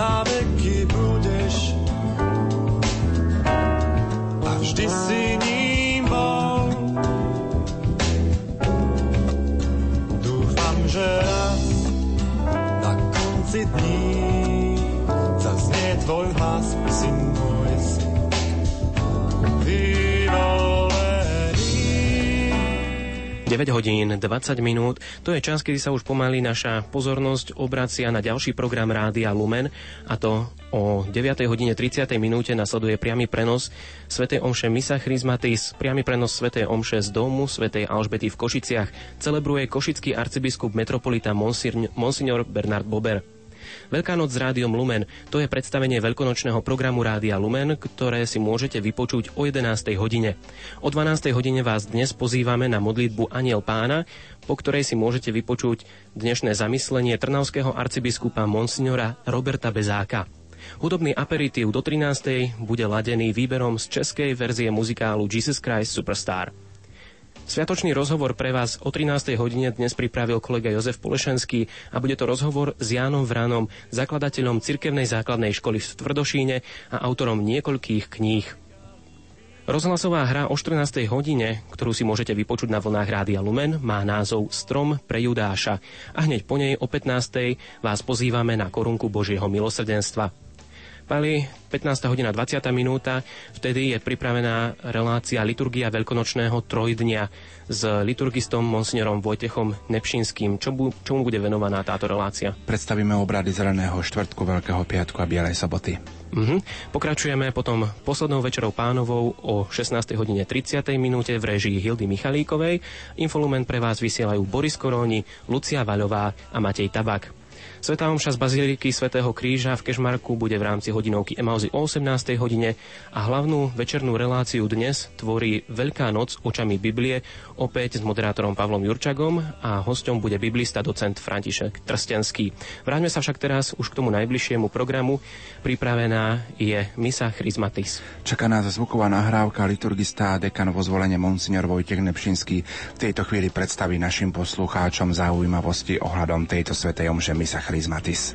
na 9 hodín 20 minút, to je čas, kedy sa už pomaly naša pozornosť obracia na ďalší program Rádia Lumen a to o 9 hodine 30 minúte nasleduje priamy prenos Sv. Omše Misa Chrismatis, priamy prenos Sv. Omše z domu Sv. Alžbety v Košiciach. Celebruje košický arcibiskup metropolita Monsignor Bernard Bober. Veľká noc s rádiom Lumen, to je predstavenie veľkonočného programu Rádia Lumen, ktoré si môžete vypočuť o 11. hodine. O 12. hodine vás dnes pozývame na modlitbu Aniel pána, po ktorej si môžete vypočuť dnešné zamyslenie trnavského arcibiskupa Monsignora Roberta Bezáka. Hudobný aperitív do 13. bude ladený výberom z českej verzie muzikálu Jesus Christ Superstar. Sviatočný rozhovor pre vás o 13. hodine dnes pripravil kolega Jozef Polešenský a bude to rozhovor s Jánom Vranom, zakladateľom Cirkevnej základnej školy v Tvrdošíne a autorom niekoľkých kníh. Rozhlasová hra o 14. hodine, ktorú si môžete vypočuť na vlnách Rádia Lumen, má názov Strom pre Judáša a hneď po nej o 15. vás pozývame na korunku Božieho milosrdenstva. Pali, 15. hodina 20. minúta, vtedy je pripravená relácia liturgia veľkonočného trojdnia s liturgistom monsignorom Vojtechom Nepšinským. Čo bu, čomu bude venovaná táto relácia? Predstavíme obrady zeleného štvrtku, Veľkého piatku a Bielej soboty. Uh-huh. Pokračujeme potom poslednou večerou pánovou o 16. hodine 30. minúte v režii Hildy Michalíkovej. Infolumen pre vás vysielajú Boris Koróni, Lucia Vaľová a Matej Tabak. Svetá omša z Baziliky svätého Kríža v Kešmarku bude v rámci hodinovky Emauzy o 18. hodine a hlavnú večernú reláciu dnes tvorí Veľká noc očami Biblie, opäť s moderátorom Pavlom Jurčagom a hosťom bude biblista docent František Trstenský. Vráťme sa však teraz už k tomu najbližšiemu programu. Pripravená je Misa Chrismatis. Čaká nás zvuková nahrávka liturgista a dekan vo zvolenie Monsignor Vojtech Nepšinský v tejto chvíli predstaví našim poslucháčom zaujímavosti ohľadom tejto svetej omše Misa Chrismatis.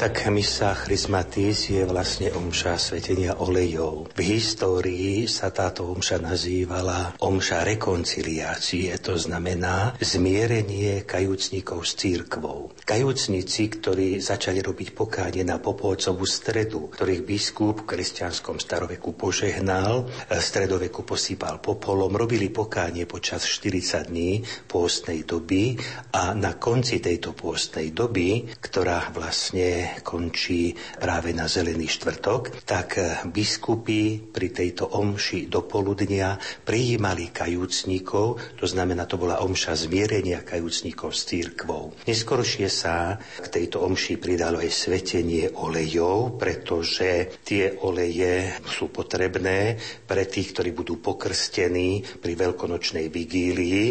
Tak misa Chrismatis je vlastne omša svetenia olejov. V histórii sa táto omša nazývala omša rekonciliácie, to znamená zmierenie kajúcnikov s církvou. Kajúcnici, ktorí začali robiť pokánie na Popolcovú stredu, ktorých biskup v kresťanskom staroveku požehnal, stredoveku posýpal popolom, robili pokánie počas 40 dní pôstnej doby a na konci tejto pôstnej doby, ktorá vlastne končí práve na Zelený štvrtok, tak biskupy pri tejto omši do poludnia prijímali kajúcnikov, to znamená, to bola omša zmierenia kajúcnikov s církvou. Neskôršie sa k tejto omši pridalo aj svetenie olejov, pretože tie oleje sú potrebné pre tých, ktorí budú pokrstení pri veľkonočnej vigílii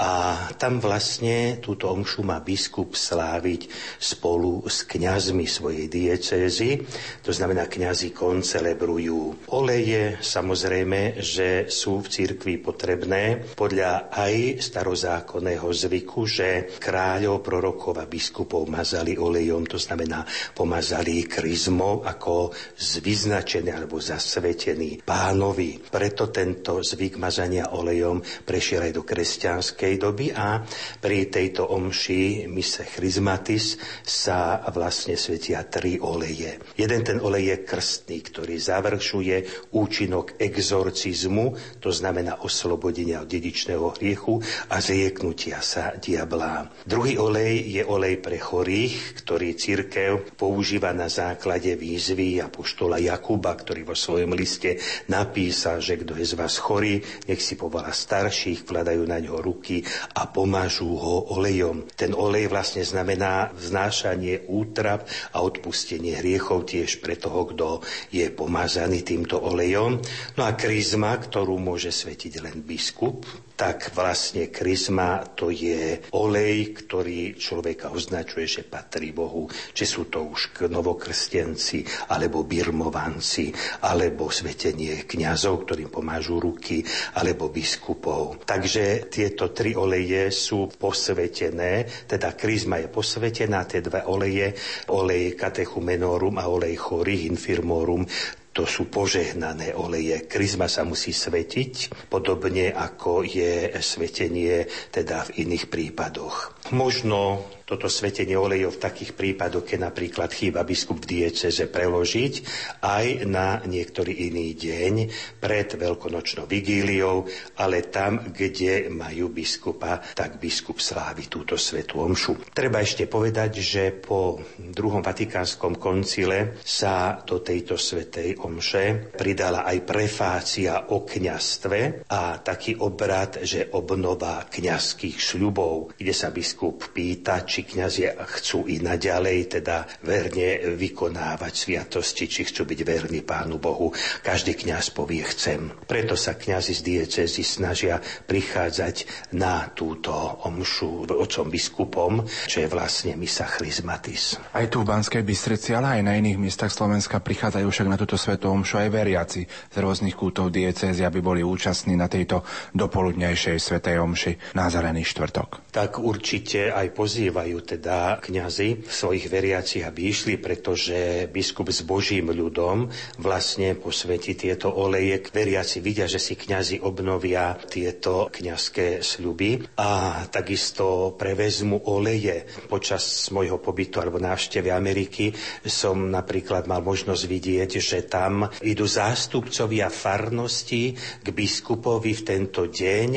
a tam vlastne túto omšu má biskup sláviť spolu s kňazmi kňazmi svojej diecézy, to znamená kňazi koncelebrujú oleje, samozrejme, že sú v cirkvi potrebné podľa aj starozákonného zvyku, že kráľov, prorokov a biskupov mazali olejom, to znamená pomazali kryzmou ako vyznačený alebo zasvetený pánovi. Preto tento zvyk mazania olejom prešiel aj do kresťanskej doby a pri tejto omši mise Chrismatis sa vlastne svetia tri oleje. Jeden ten olej je krstný, ktorý završuje účinok exorcizmu, to znamená oslobodenia od dedičného hriechu a zrieknutia sa diabla. Druhý olej je olej pre chorých, ktorý církev používa na základe výzvy apoštola Jakuba, ktorý vo svojom liste napísal, že kto je z vás chorý, nech si povolá starších, vkladajú na ňo ruky a pomážu ho olejom. Ten olej vlastne znamená vznášanie útrap a odpustenie hriechov tiež pre toho, kto je pomazaný týmto olejom. No a krizma, ktorú môže svetiť len biskup, tak vlastne kryzma to je olej, ktorý človeka označuje, že patrí Bohu. Či sú to už novokrstenci, alebo birmovanci, alebo svetenie kňazov, ktorým pomážu ruky, alebo biskupov. Takže tieto tri oleje sú posvetené, teda kryzma je posvetená, tie dve oleje, olej katechumenorum a olej chorých infirmorum, to sú požehnané oleje. Kryzma sa musí svetiť, podobne ako je svetenie teda v iných prípadoch. Možno toto svetenie olejov v takých prípadoch, keď napríklad chýba biskup v dieceze preložiť aj na niektorý iný deň pred veľkonočnou vigíliou, ale tam, kde majú biskupa, tak biskup slávi túto svetú omšu. Treba ešte povedať, že po druhom vatikánskom koncile sa do tejto svetej omše pridala aj prefácia o kňastve a taký obrad, že obnova kňazských sľubov, kde sa biskup pýta, či kňazi chcú i naďalej teda verne vykonávať sviatosti, či chcú byť verní Pánu Bohu. Každý kňaz povie chcem. Preto sa kňazi z diecezy snažia prichádzať na túto omšu otcom biskupom, čo je vlastne misa Chrismatis. Aj tu v Banskej Bystrici, ale aj na iných miestach Slovenska prichádzajú však na túto svetú omšu aj veriaci z rôznych kútov diecézy, aby boli účastní na tejto dopoludnejšej svetej omši na Zelený štvrtok. Tak určite aj pozývajú teda teda kňazi svojich veriacich, aby išli, pretože biskup s Božím ľudom vlastne posvetí tieto oleje. Veriaci vidia, že si kňazi obnovia tieto kňazské sľuby a takisto prevezmu oleje. Počas môjho pobytu alebo návštevy Ameriky som napríklad mal možnosť vidieť, že tam idú zástupcovia farnosti k biskupovi v tento deň,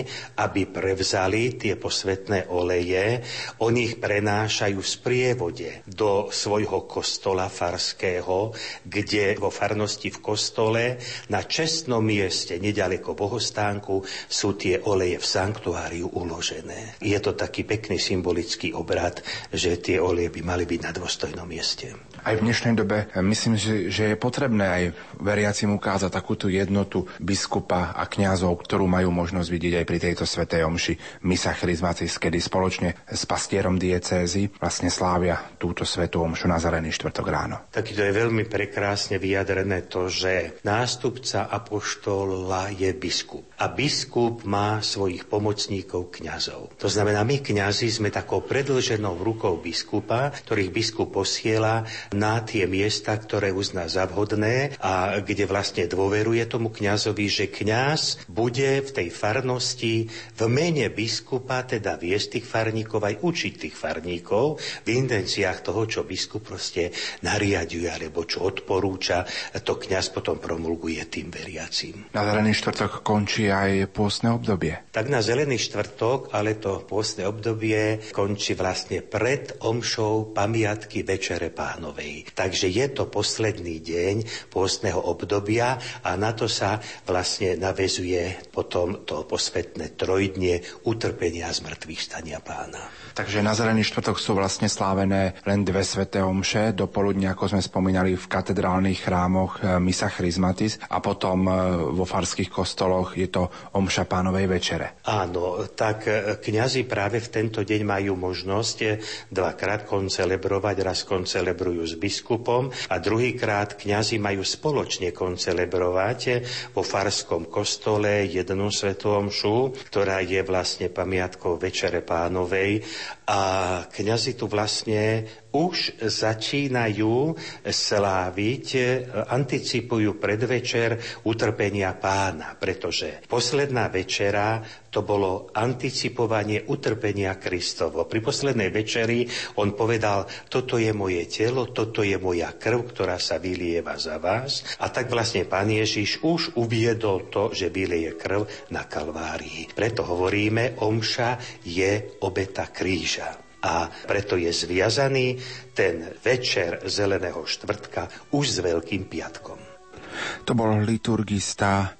aby prevzali tie posvetné oleje. Oni ich prenášajú v sprievode do svojho kostola farského, kde vo farnosti v kostole na čestnom mieste, nedaleko bohostánku, sú tie oleje v sanktuáriu uložené. Je to taký pekný symbolický obrad, že tie oleje by mali byť na dôstojnom mieste. Aj v dnešnej dobe eh, myslím, že, že je potrebné aj veriacim ukázať takúto jednotu biskupa a kňazov, ktorú majú možnosť vidieť aj pri tejto svetej omši Misa Charizmatis, kedy spoločne s pastierom diecézy vlastne slávia túto svetú omšu na zelený štvrtok ráno. Tak to je veľmi prekrásne vyjadrené to, že nástupca apoštola je biskup. A biskup má svojich pomocníkov kňazov. To znamená, my kňazi sme takou predlženou rukou biskupa, ktorých biskup posiela na tie miesta, ktoré uzná za vhodné a kde vlastne dôveruje tomu kňazovi, že kňaz bude v tej farnosti v mene biskupa, teda viesť tých farníkov, aj učiť tých farníkov v intenciách toho, čo biskup proste nariaduje alebo čo odporúča, to kňaz potom promulguje tým veriacím. Na zelený štvrtok končí aj pôstne obdobie. Tak na zelený štvrtok, ale to pôstne obdobie končí vlastne pred omšou pamiatky Večere Pánovej. Svetej. Takže je to posledný deň pôstneho obdobia a na to sa vlastne navezuje potom to posvetné trojdnie utrpenia z mŕtvych stania pána. Takže na Zelený štvrtok sú vlastne slávené len dve sveté omše, do poludnia, ako sme spomínali, v katedrálnych chrámoch e, Misa Chrismatis a potom e, vo farských kostoloch je to omša pánovej večere. Áno, tak e, kňazi práve v tento deň majú možnosť dvakrát koncelebrovať, raz koncelebrujú s biskupom a druhýkrát kňazi majú spoločne koncelebrovať vo farskom kostole jednu svetú omšu, ktorá je vlastne pamiatkou Večere pánovej. A kňazi tu vlastne už začínajú sláviť, anticipujú predvečer utrpenia pána, pretože posledná večera to bolo anticipovanie utrpenia Kristovo. Pri poslednej večeri on povedal, toto je moje telo, toto je moja krv, ktorá sa vylieva za vás. A tak vlastne pán Ježiš už uviedol to, že vylieje krv na Kalvárii. Preto hovoríme, omša je obeta kríža a preto je zviazaný ten večer Zeleného štvrtka už s Veľkým piatkom. To bol liturgista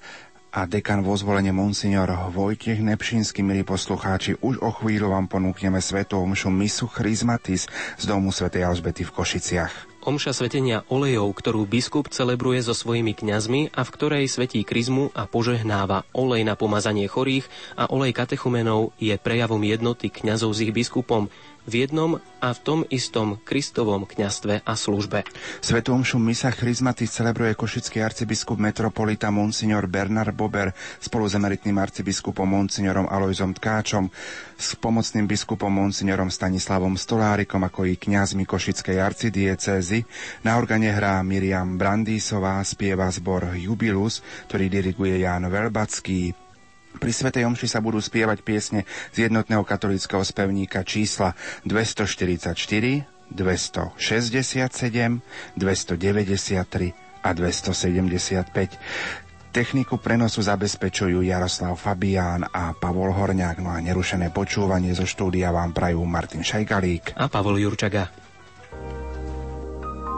a dekan vo zvolenie Monsignor Vojtech Nepšínsky, milí poslucháči, už o chvíľu vám ponúkneme svetú omšu Misu Chrismatis z domu svätej Alžbety v Košiciach. omša svetenia olejov, ktorú biskup celebruje so svojimi kňazmi a v ktorej svetí kryzmu a požehnáva olej na pomazanie chorých a olej katechumenov je prejavom jednoty kňazov s ich biskupom, v jednom a v tom istom Kristovom kňastve a službe. Svetú omšu Misa Chrismatis celebruje košický arcibiskup metropolita Monsignor Bernard Bober spolu s emeritným arcibiskupom Monsignorom Alojzom Tkáčom, s pomocným biskupom Monsignorom Stanislavom Stolárikom ako i kňazmi košickej arcidiecézy. Na organe hrá Miriam Brandísová, spieva zbor Jubilus, ktorý diriguje Ján Velbacký, pri Svetej Omši sa budú spievať piesne z jednotného katolického spevníka čísla 244, 267, 293 a 275. Techniku prenosu zabezpečujú Jaroslav Fabián a Pavol Horňák, no a nerušené počúvanie zo štúdia vám prajú Martin Šajgalík a Pavol Jurčaga.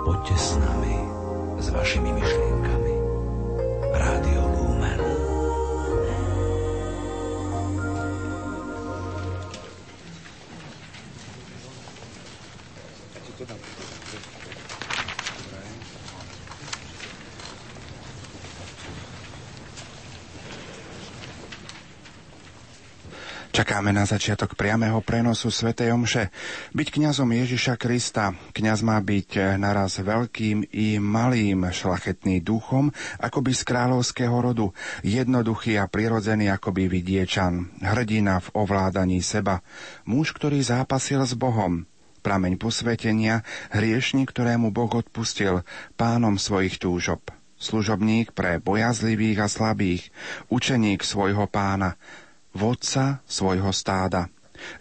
Poďte s nami, s vašimi myšlienkami. Rádio Čakáme na začiatok priamého prenosu Svetej Omše. Byť kňazom Ježiša Krista, kňaz má byť naraz veľkým i malým šlachetný duchom, akoby z kráľovského rodu, jednoduchý a prirodzený akoby vidiečan, hrdina v ovládaní seba, muž, ktorý zápasil s Bohom, prameň posvetenia, hriešnik, ktorému Boh odpustil, pánom svojich túžob, služobník pre bojazlivých a slabých, učeník svojho pána, vodca svojho stáda,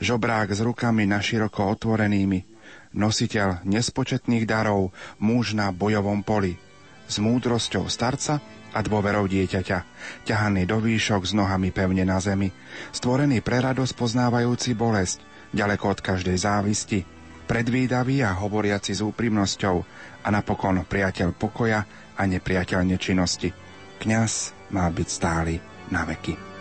žobrák s rukami naširoko otvorenými, nositeľ nespočetných darov, muž na bojovom poli, s múdrosťou starca a dôverou dieťaťa, ťahaný do výšok s nohami pevne na zemi, stvorený pre radosť poznávajúci bolesť, ďaleko od každej závisti, predvídavý a hovoriaci s úprimnosťou a napokon priateľ pokoja a nepriateľ nečinnosti. Kňaz má byť stály na veky.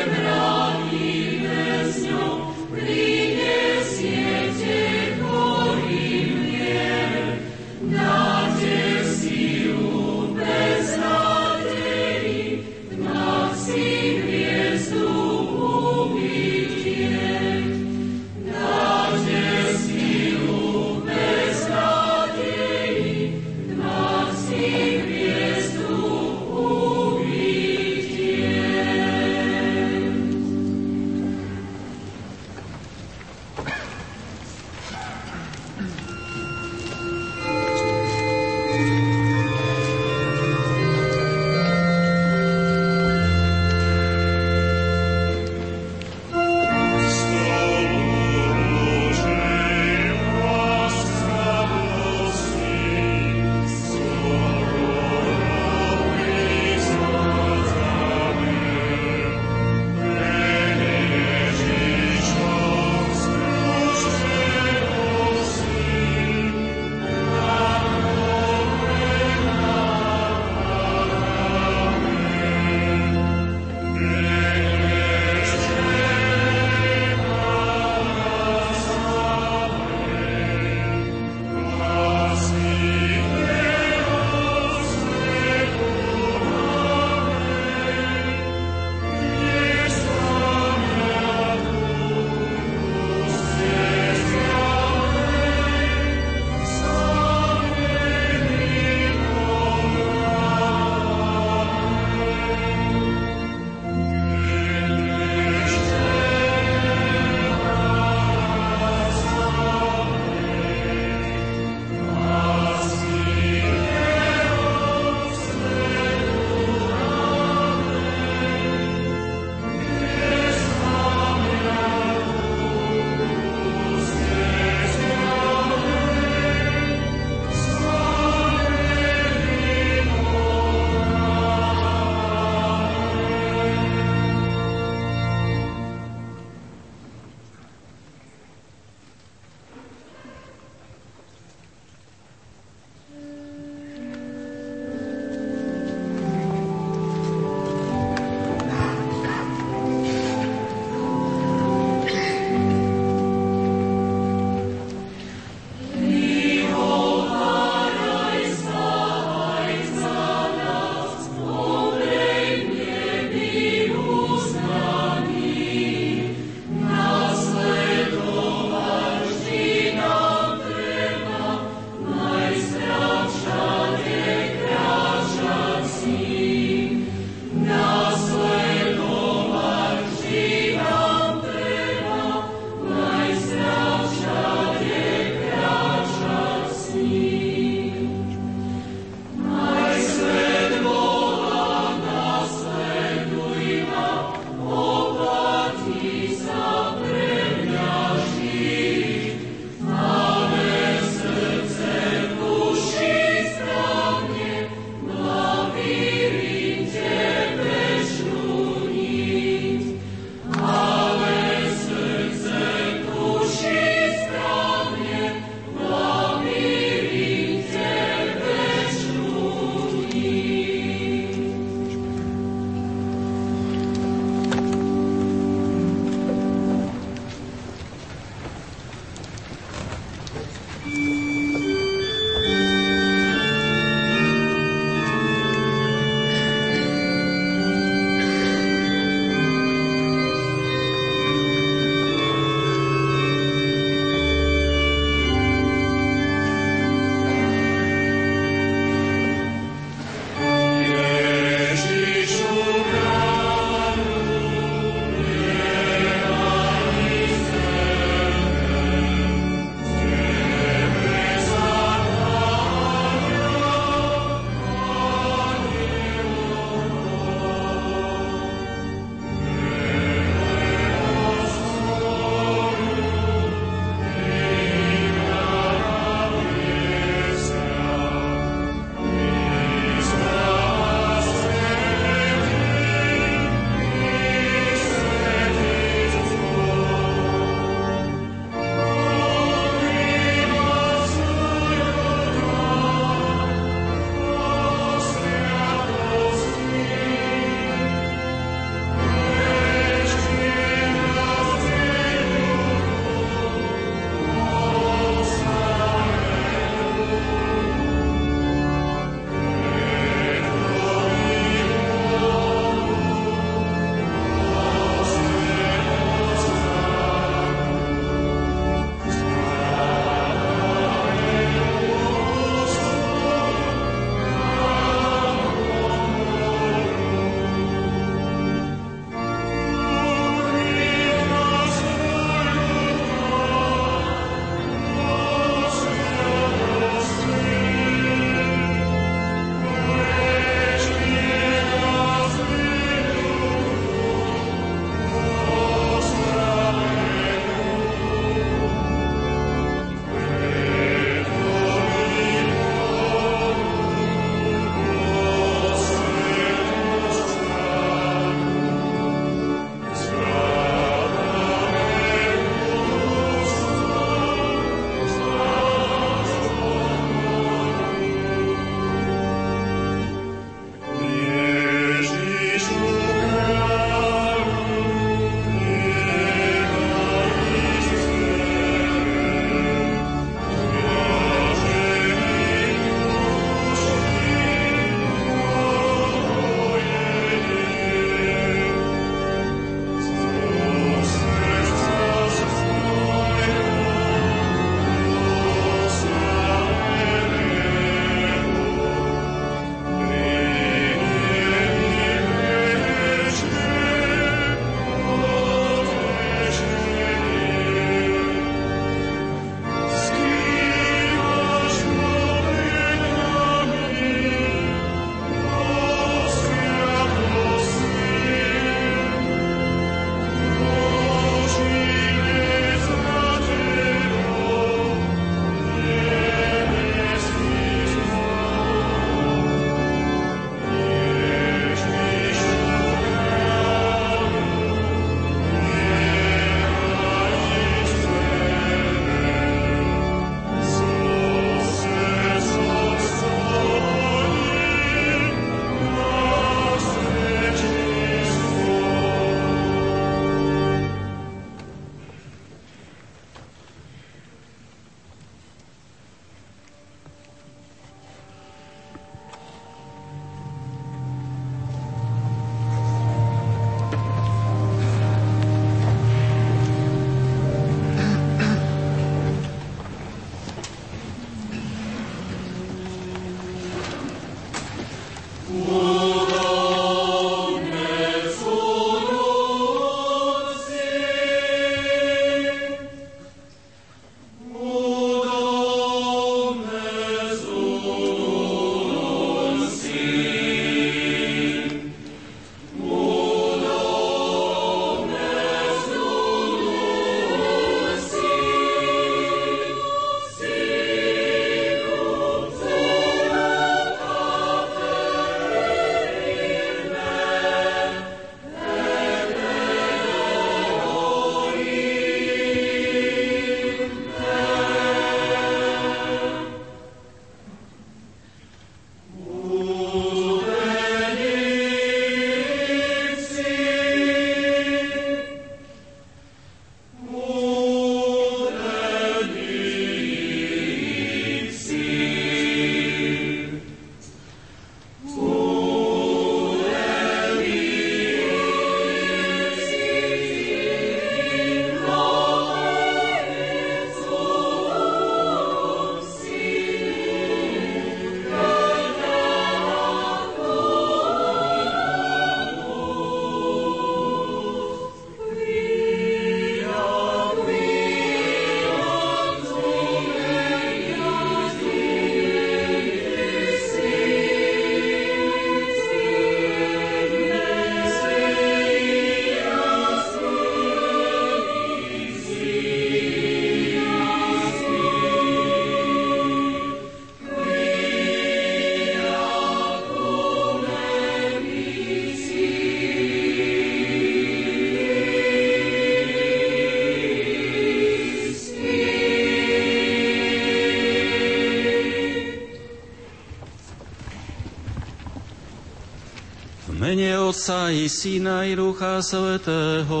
Otca i Syna i Ducha Svetého.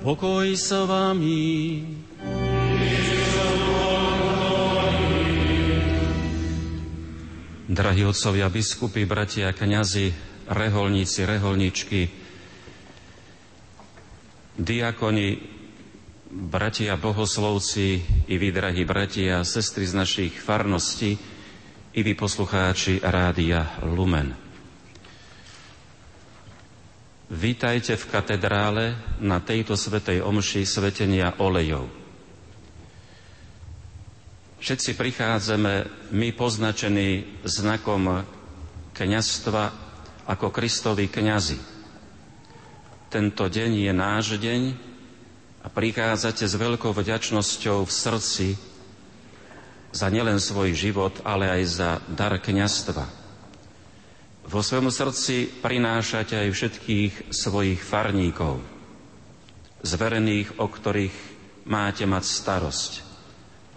Pokoj sa vami. Drahí otcovia, biskupy, bratia, kňazi, reholníci, reholničky, diakoni, bratia bohoslovci i vy, drahí bratia a sestry z našich farností, i vy poslucháči Rádia Lumen. Vítajte v katedrále na tejto svetej omši svetenia olejov. Všetci prichádzame my poznačení znakom kňazstva ako Kristovi kňazi. Tento deň je náš deň a prichádzate s veľkou vďačnosťou v srdci za nielen svoj život, ale aj za dar kniastva. Vo svojom srdci prinášate aj všetkých svojich farníkov, zverených, o ktorých máte mať starosť.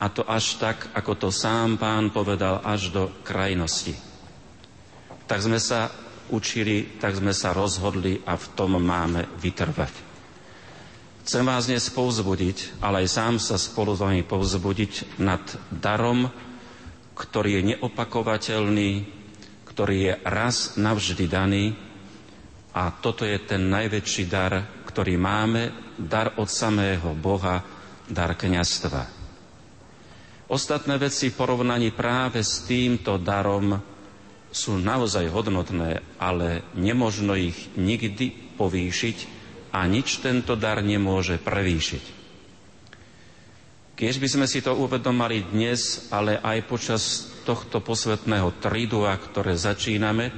A to až tak, ako to sám pán povedal, až do krajnosti. Tak sme sa učili, tak sme sa rozhodli a v tom máme vytrvať. Chcem vás dnes povzbudiť, ale aj sám sa spolu s vami povzbudiť nad darom, ktorý je neopakovateľný, ktorý je raz navždy daný a toto je ten najväčší dar, ktorý máme, dar od samého Boha, dar kniastva. Ostatné veci v porovnaní práve s týmto darom sú naozaj hodnotné, ale nemožno ich nikdy povýšiť, a nič tento dar nemôže prevýšiť. Keď by sme si to uvedomali dnes, ale aj počas tohto posvetného tridua, ktoré začíname,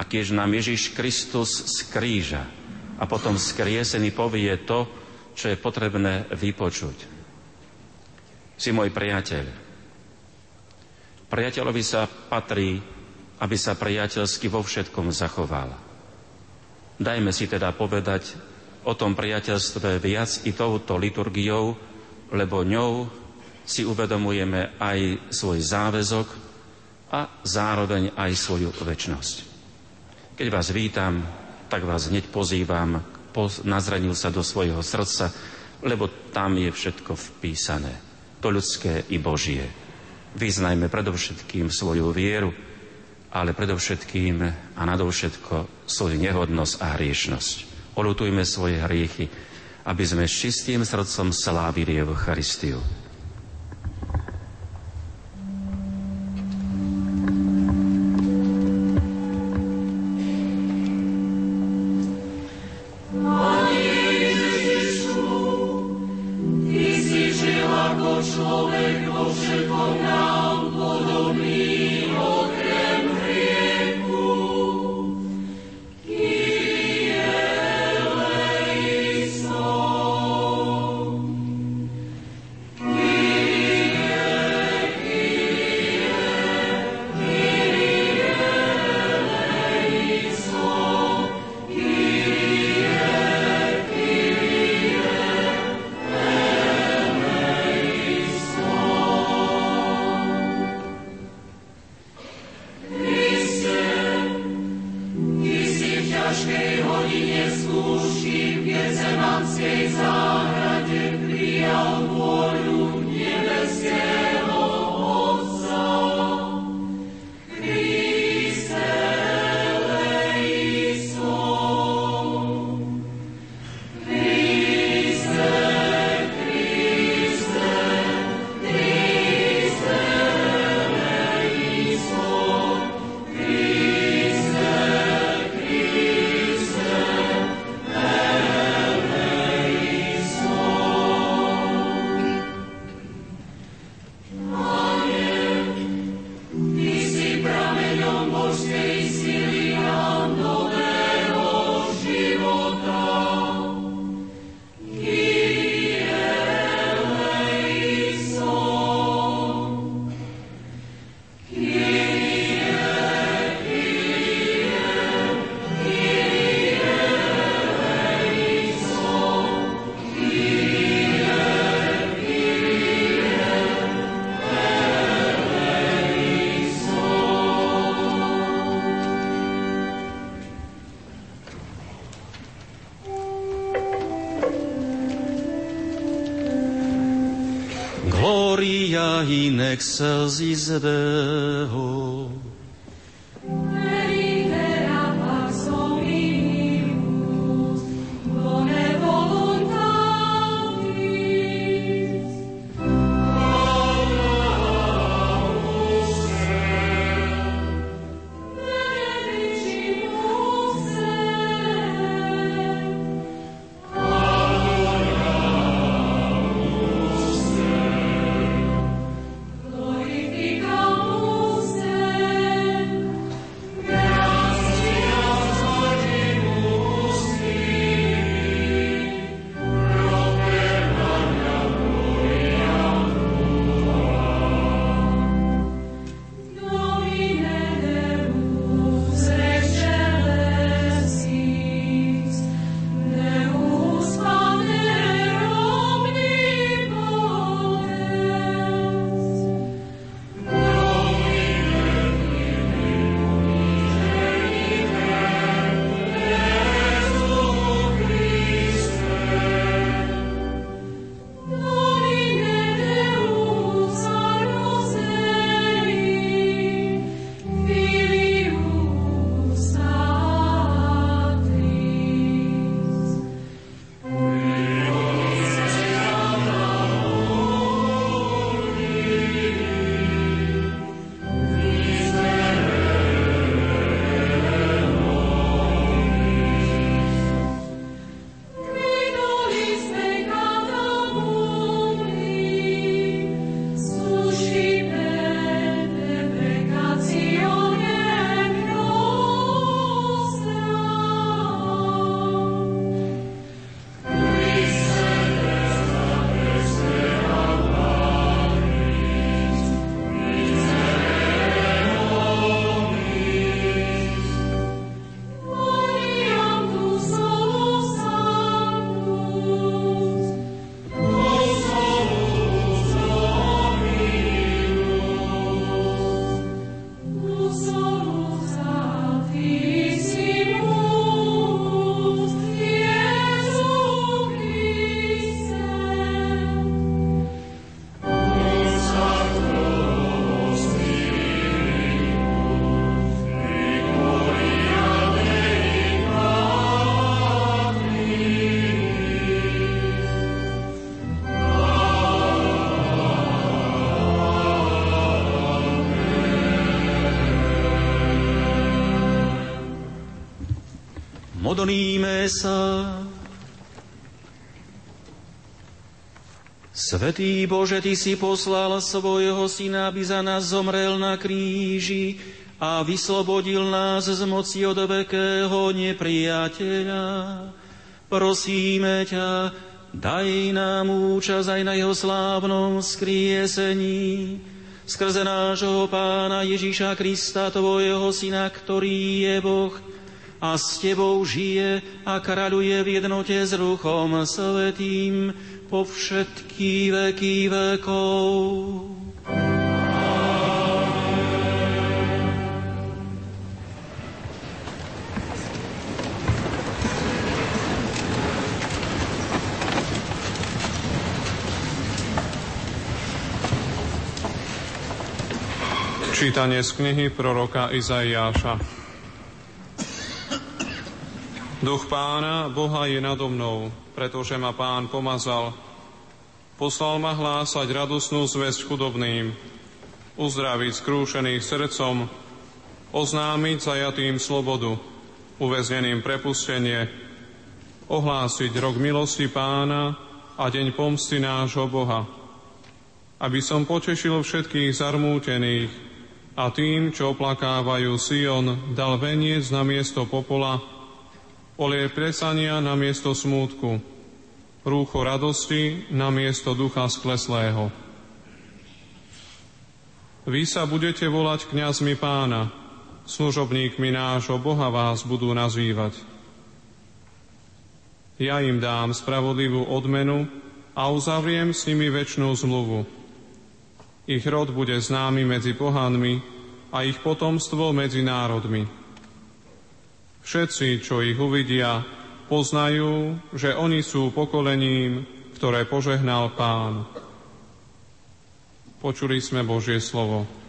a keď nám Ježiš Kristus z kríža a potom skriesený povie to, čo je potrebné vypočuť. Si môj priateľ. Priateľovi sa patrí, aby sa priateľsky vo všetkom zachoval. Dajme si teda povedať o tom priateľstve viac i touto liturgiou, lebo ňou si uvedomujeme aj svoj záväzok a zároveň aj svoju väčnosť. Keď vás vítam, tak vás hneď pozývam nazranil sa do svojho srdca, lebo tam je všetko vpísané. To ľudské i Božie. Vyznajme predovšetkým svoju vieru, ale predovšetkým a nadovšetko svoju nehodnosť a hriešnosť Olutujme svoje hriechy, aby sme s čistým srdcom slávili Eucharistiu. Človek Exorcisme Modlíme sa. Svetý Bože, Ty si poslal svojho Syna, aby za nás zomrel na kríži a vyslobodil nás z moci od vekého nepriateľa. Prosíme ťa, daj nám účasť aj na jeho slávnom skriesení, skrze nášho Pána Ježíša Krista, Tvojho Syna, ktorý je Boh, a s Tebou žije a kráľuje v jednote s Ruchom Svetým po všetky veky vekov. Čítanie z knihy proroka Izaiáša. Duch pána, Boha je nado mnou, pretože ma pán pomazal. Poslal ma hlásať radosnú zväzť chudobným, uzdraviť skrúšených srdcom, oznámiť zajatým slobodu, uväzneným prepustenie, ohlásiť rok milosti pána a deň pomsty nášho Boha, aby som potešil všetkých zarmútených a tým, čo oplakávajú Sion, dal veniec na miesto popola, olie presania na miesto smútku, rúcho radosti na miesto ducha skleslého. Vy sa budete volať kňazmi pána, služobníkmi nášho Boha vás budú nazývať. Ja im dám spravodlivú odmenu a uzavriem s nimi väčšnú zmluvu. Ich rod bude známy medzi pohanmi a ich potomstvo medzi národmi Všetci, čo ich uvidia, poznajú, že oni sú pokolením, ktoré požehnal Pán. Počuli sme Božie slovo.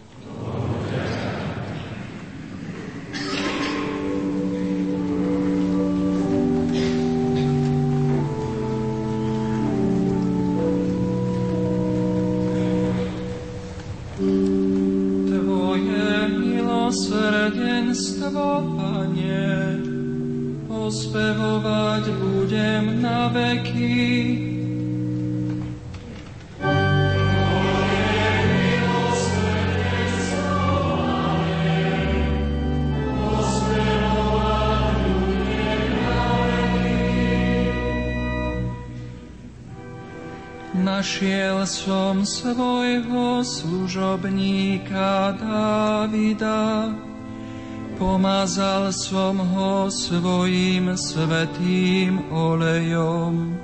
Svojim svetým olejom.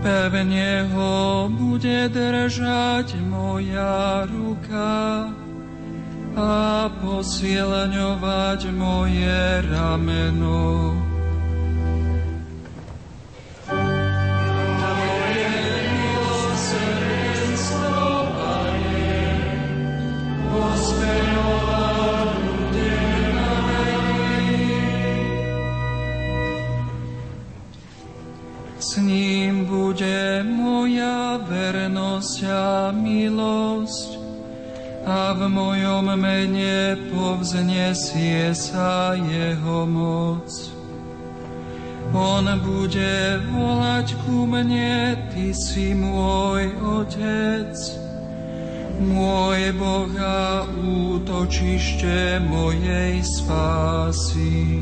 Pevne ho bude držať moja ruka a posilňovať moje rameno. V mojom mene povznesie sa jeho moc. On bude volať ku mne, Ty si môj Otec, môj Boh a útočište mojej spásy.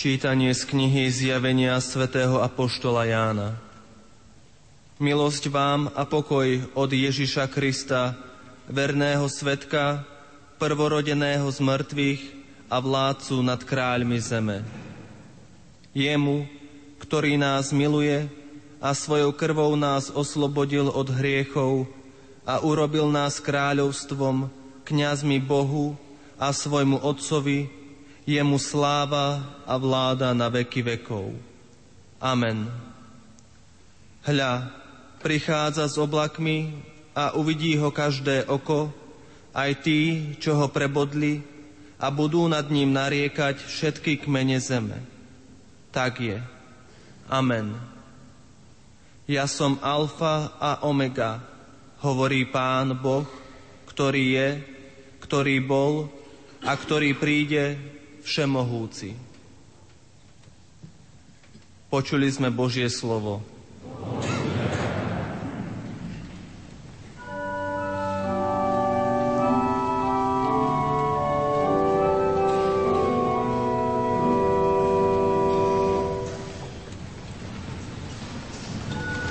Čítanie z knihy Zjavenia svätého Apoštola Jána. Milosť vám a pokoj od Ježiša Krista, verného svetka, prvorodeného z mŕtvych a vládcu nad kráľmi zeme. Jemu, ktorý nás miluje a svojou krvou nás oslobodil od hriechov a urobil nás kráľovstvom, kňazmi Bohu a svojmu Otcovi, Jemu sláva a vláda na veky vekov. Amen. Hľa, prichádza s oblakmi a uvidí ho každé oko, aj tí, čo ho prebodli, a budú nad ním nariekať všetky kmene zeme. Tak je. Amen. Ja som Alfa a Omega, hovorí Pán Boh, ktorý je, ktorý bol a ktorý príde, Všemohúci. Počuli sme Božie slovo.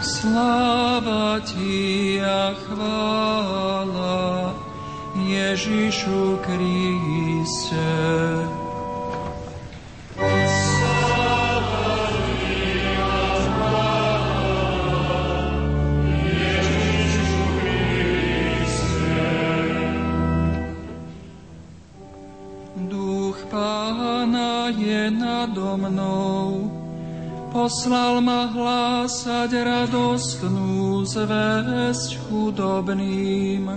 Sláva Ti a chvála Ježišu Kriste. Poslal ma hlásať radostnú zväzť chudobným.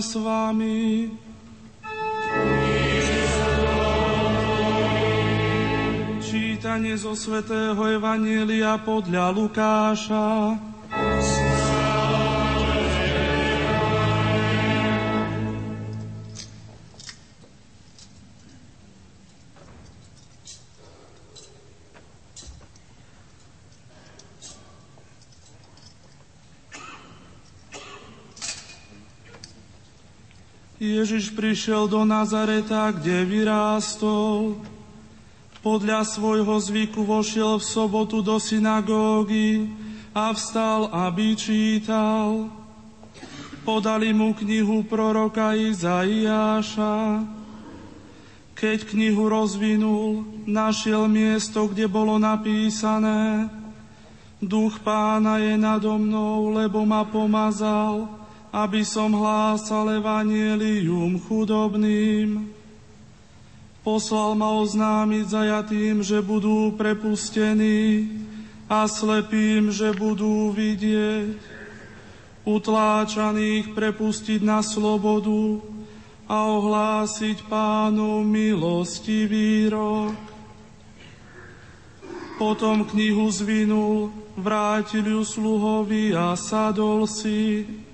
S vami. Čítanie zo svätého Evanielia podľa Lukáša. Ježiš prišiel do Nazareta, kde vyrástol. Podľa svojho zvyku vošiel v sobotu do synagógy a vstal, aby čítal. Podali mu knihu proroka Izaiáša. Keď knihu rozvinul, našiel miesto, kde bolo napísané Duch pána je nado mnou, lebo ma pomazal, aby som hlásal evanielium chudobným. Poslal ma oznámiť zajatým, že budú prepustení a slepým, že budú vidieť utláčaných prepustiť na slobodu a ohlásiť pánov milostivý rok. Potom knihu zvinul, vrátil ju sluhovi a sadol si.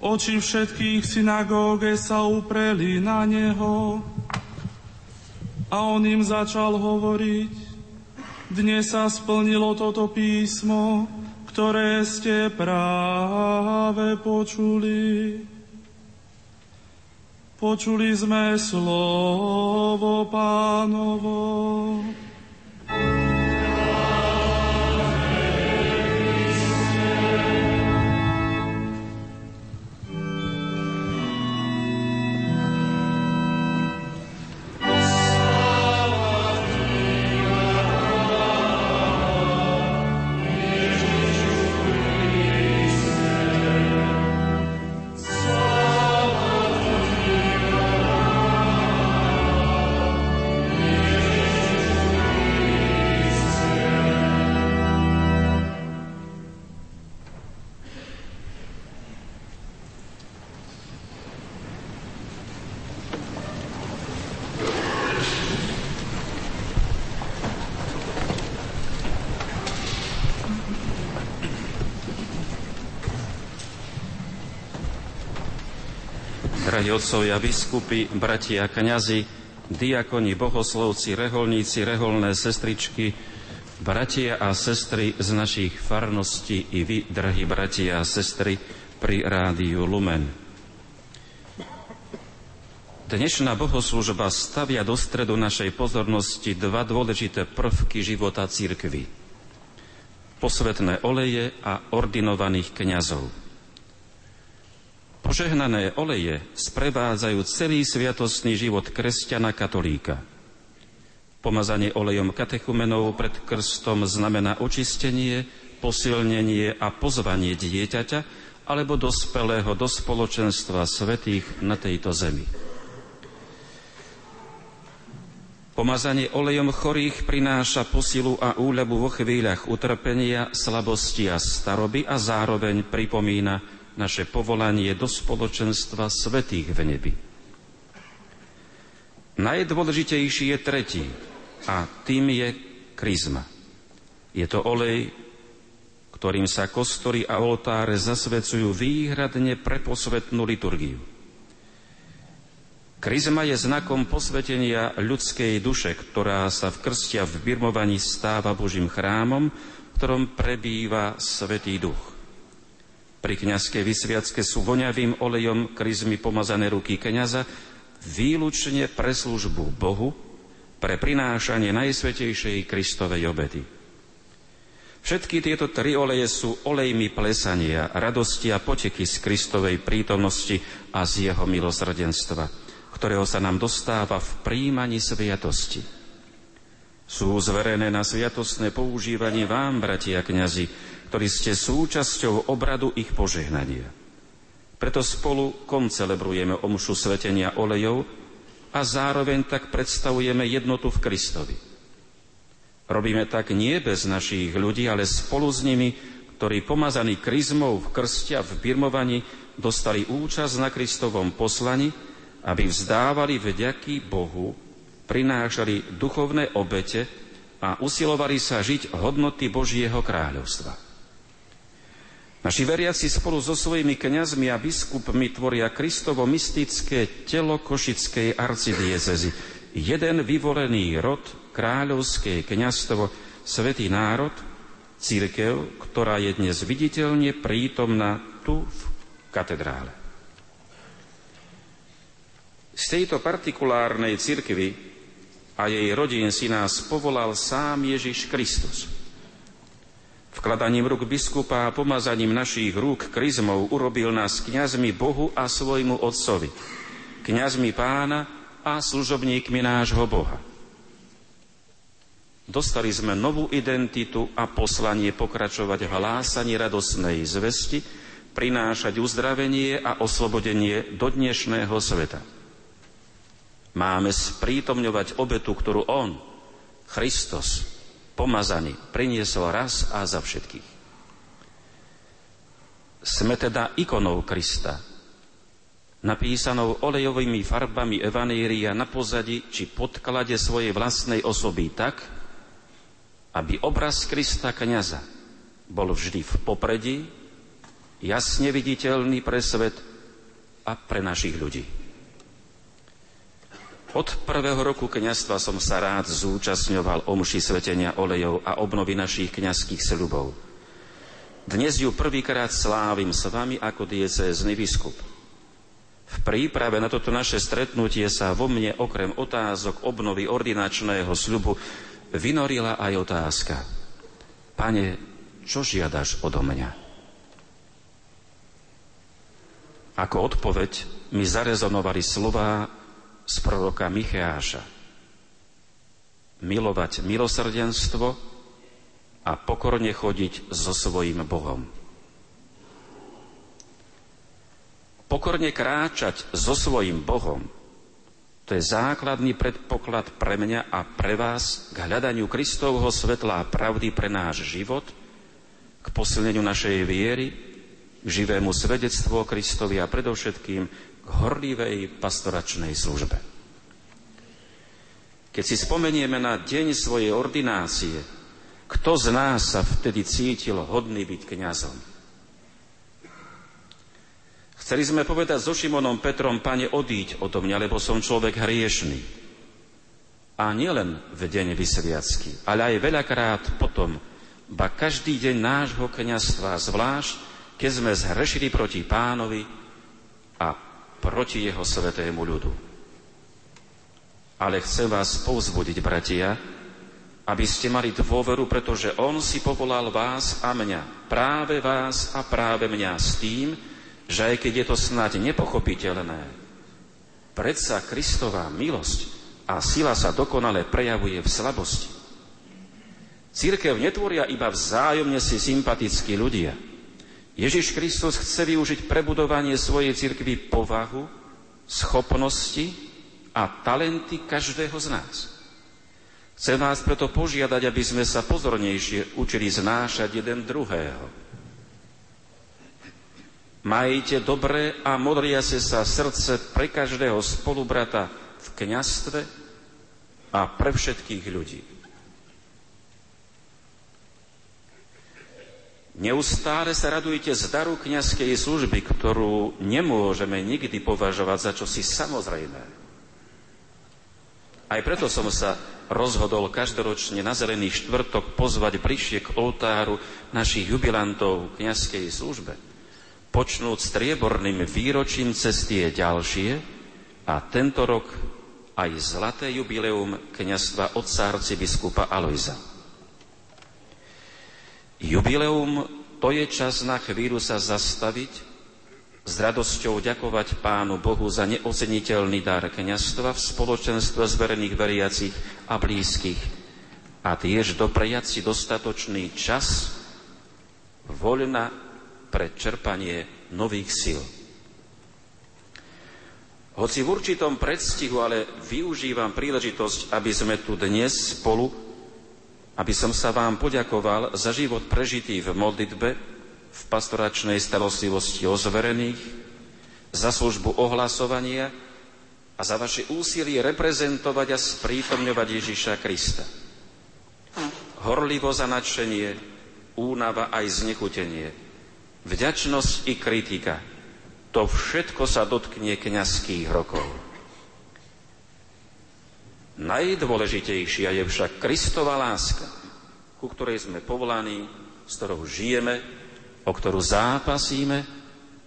Oči všetkých synagóge sa upreli na neho a on im začal hovoriť. Dnes sa splnilo toto písmo, ktoré ste práve počuli. Počuli sme slovo pánovo. Drahí otcovia, biskupy, bratia, kňazi, diakoni, bohoslovci, reholníci, reholné sestričky, bratia a sestry z našich farností i vy, drahí bratia a sestry, pri rádiu Lumen. Dnešná bohoslužba stavia do stredu našej pozornosti dva dôležité prvky života církvy. Posvetné oleje a ordinovaných kňazov. Požehnané oleje sprevádzajú celý sviatostný život kresťana katolíka. Pomazanie olejom katechumenov pred krstom znamená očistenie, posilnenie a pozvanie dieťaťa alebo dospelého do spoločenstva svetých na tejto zemi. Pomazanie olejom chorých prináša posilu a úľabu vo chvíľach utrpenia, slabosti a staroby a zároveň pripomína naše povolanie do spoločenstva svetých v nebi. Najdôležitejší je tretí a tým je kryzma. Je to olej, ktorým sa kostory a oltáre zasvecujú výhradne pre posvetnú liturgiu. Kryzma je znakom posvetenia ľudskej duše, ktorá sa v krstia v birmovaní stáva Božím chrámom, v ktorom prebýva Svetý Duch. Pri kniazkej vysviacke sú voňavým olejom kryzmy pomazané ruky kniaza výlučne pre službu Bohu, pre prinášanie najsvetejšej Kristovej obety. Všetky tieto tri oleje sú olejmi plesania, radosti a poteky z Kristovej prítomnosti a z jeho milosrdenstva, ktorého sa nám dostáva v príjmaní sviatosti. Sú zverené na sviatostné používanie vám, bratia kňazi, ktorí ste súčasťou obradu ich požehnania. Preto spolu koncelebrujeme omšu svetenia olejov a zároveň tak predstavujeme jednotu v Kristovi. Robíme tak nie bez našich ľudí, ale spolu s nimi, ktorí pomazaní kryzmou v krste a v birmovaní dostali účasť na Kristovom poslani, aby vzdávali vďaky Bohu, prinášali duchovné obete a usilovali sa žiť hodnoty Božieho kráľovstva. Naši veriaci spolu so svojimi kňazmi a biskupmi tvoria Kristovo mystické telo Košickej arcidiecezy. Jeden vyvolený rod, kráľovské kňazstvo, svetý národ, církev, ktorá je dnes viditeľne prítomná tu v katedrále. Z tejto partikulárnej cirkvy a jej rodín si nás povolal sám Ježiš Kristus. Vkladaním rúk biskupa a pomazaním našich rúk kryzmov urobil nás kňazmi Bohu a svojmu Otcovi, kňazmi pána a služobníkmi nášho Boha. Dostali sme novú identitu a poslanie pokračovať v hlásaní radosnej zvesti, prinášať uzdravenie a oslobodenie do dnešného sveta. Máme sprítomňovať obetu, ktorú On, Kristus, pomazaný, priniesol raz a za všetkých. Sme teda ikonou Krista, napísanou olejovými farbami Evaníria na pozadí či podklade svojej vlastnej osoby tak, aby obraz Krista kniaza bol vždy v popredí, jasne viditeľný pre svet a pre našich ľudí. Od prvého roku kňastva som sa rád zúčastňoval omši svetenia olejov a obnovy našich kňazských sľubov. Dnes ju prvýkrát slávim s vami ako diecézny biskup. V príprave na toto naše stretnutie sa vo mne okrem otázok obnovy ordinačného sľubu vynorila aj otázka. Pane, čo žiadaš odo mňa? Ako odpoveď mi zarezonovali slová z proroka Micheáša. Milovať milosrdenstvo a pokorne chodiť so svojím Bohom. Pokorne kráčať so svojím Bohom, to je základný predpoklad pre mňa a pre vás k hľadaniu Kristovho svetla a pravdy pre náš život, k posilneniu našej viery, k živému svedectvu o Kristovi a predovšetkým horlivej pastoračnej službe. Keď si spomenieme na deň svojej ordinácie, kto z nás sa vtedy cítil hodný byť kňazom? Chceli sme povedať so Šimonom Petrom, pane, odíď odo mňa, lebo som človek hriešný. A nielen v deň vysviacky, ale aj veľakrát potom, ba každý deň nášho kňazstva, zvlášť, keď sme zhrešili proti pánovi a proti jeho svetému ľudu. Ale chcem vás povzbudiť, bratia, aby ste mali dôveru, pretože On si povolal vás a mňa, práve vás a práve mňa s tým, že aj keď je to snáď nepochopiteľné, predsa Kristová milosť a sila sa dokonale prejavuje v slabosti. Církev netvoria iba vzájomne si sympatickí ľudia – Ježiš Kristus chce využiť prebudovanie svojej cirkvy povahu, schopnosti a talenty každého z nás. Chcem vás preto požiadať, aby sme sa pozornejšie učili znášať jeden druhého. Majte dobré a modriace sa srdce pre každého spolubrata v kňastve a pre všetkých ľudí. Neustále sa radujte z daru kniazkej služby, ktorú nemôžeme nikdy považovať za čosi samozrejmé. Aj preto som sa rozhodol každoročne na Zelený štvrtok pozvať bližšie k oltáru našich jubilantov kniazkej službe, počnúť strieborným výročím cez tie ďalšie a tento rok aj zlaté jubileum kniazstva otca arcibiskupa Alojza. Jubileum to je čas na chvíľu sa zastaviť, s radosťou ďakovať Pánu Bohu za neoceniteľný dar kniastva v spoločenstve zverených veriacich a blízkych a tiež doprejať si dostatočný čas voľna pre čerpanie nových síl. Hoci v určitom predstihu, ale využívam príležitosť, aby sme tu dnes spolu aby som sa vám poďakoval za život prežitý v modlitbe, v pastoračnej starostlivosti o zverených, za službu ohlasovania a za vaše úsilie reprezentovať a sprítomňovať Ježiša Krista. Horlivo za nadšenie, únava aj znechutenie, vďačnosť i kritika, to všetko sa dotkne kňazských rokov. Najdôležitejšia je však Kristova láska, ku ktorej sme povolaní, s ktorou žijeme, o ktorú zápasíme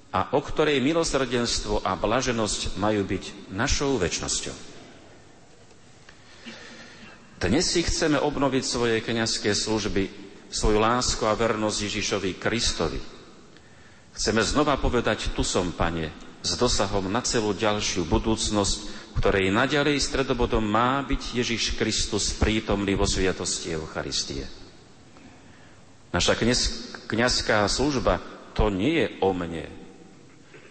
a o ktorej milosrdenstvo a blaženosť majú byť našou väčnosťou. Dnes si chceme obnoviť svoje kniazské služby, svoju lásku a vernosť Ježišovi Kristovi. Chceme znova povedať, tu som, Pane, s dosahom na celú ďalšiu budúcnosť, ktorej naďalej stredobodom má byť Ježiš Kristus prítomný vo sviatosti Eucharistie. Naša kniazská služba to nie je o mne,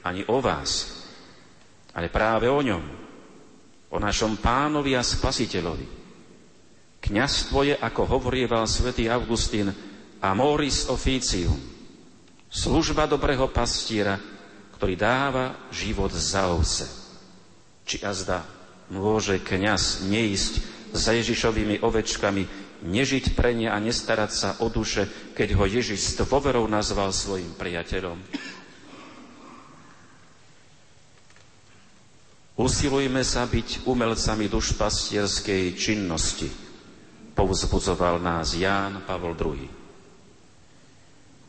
ani o vás, ale práve o ňom, o našom pánovi a spasiteľovi. Kňazstvo je, ako hovorieval svätý Augustín, amoris officium, služba dobrého pastiera, ktorý dáva život za ovce. Či azda môže kňaz neísť za Ježišovými ovečkami, nežiť pre ne a nestarať sa o duše, keď ho Ježiš s dôverou nazval svojim priateľom. Usilujme sa byť umelcami dušpastierskej činnosti, povzbudzoval nás Ján Pavol II.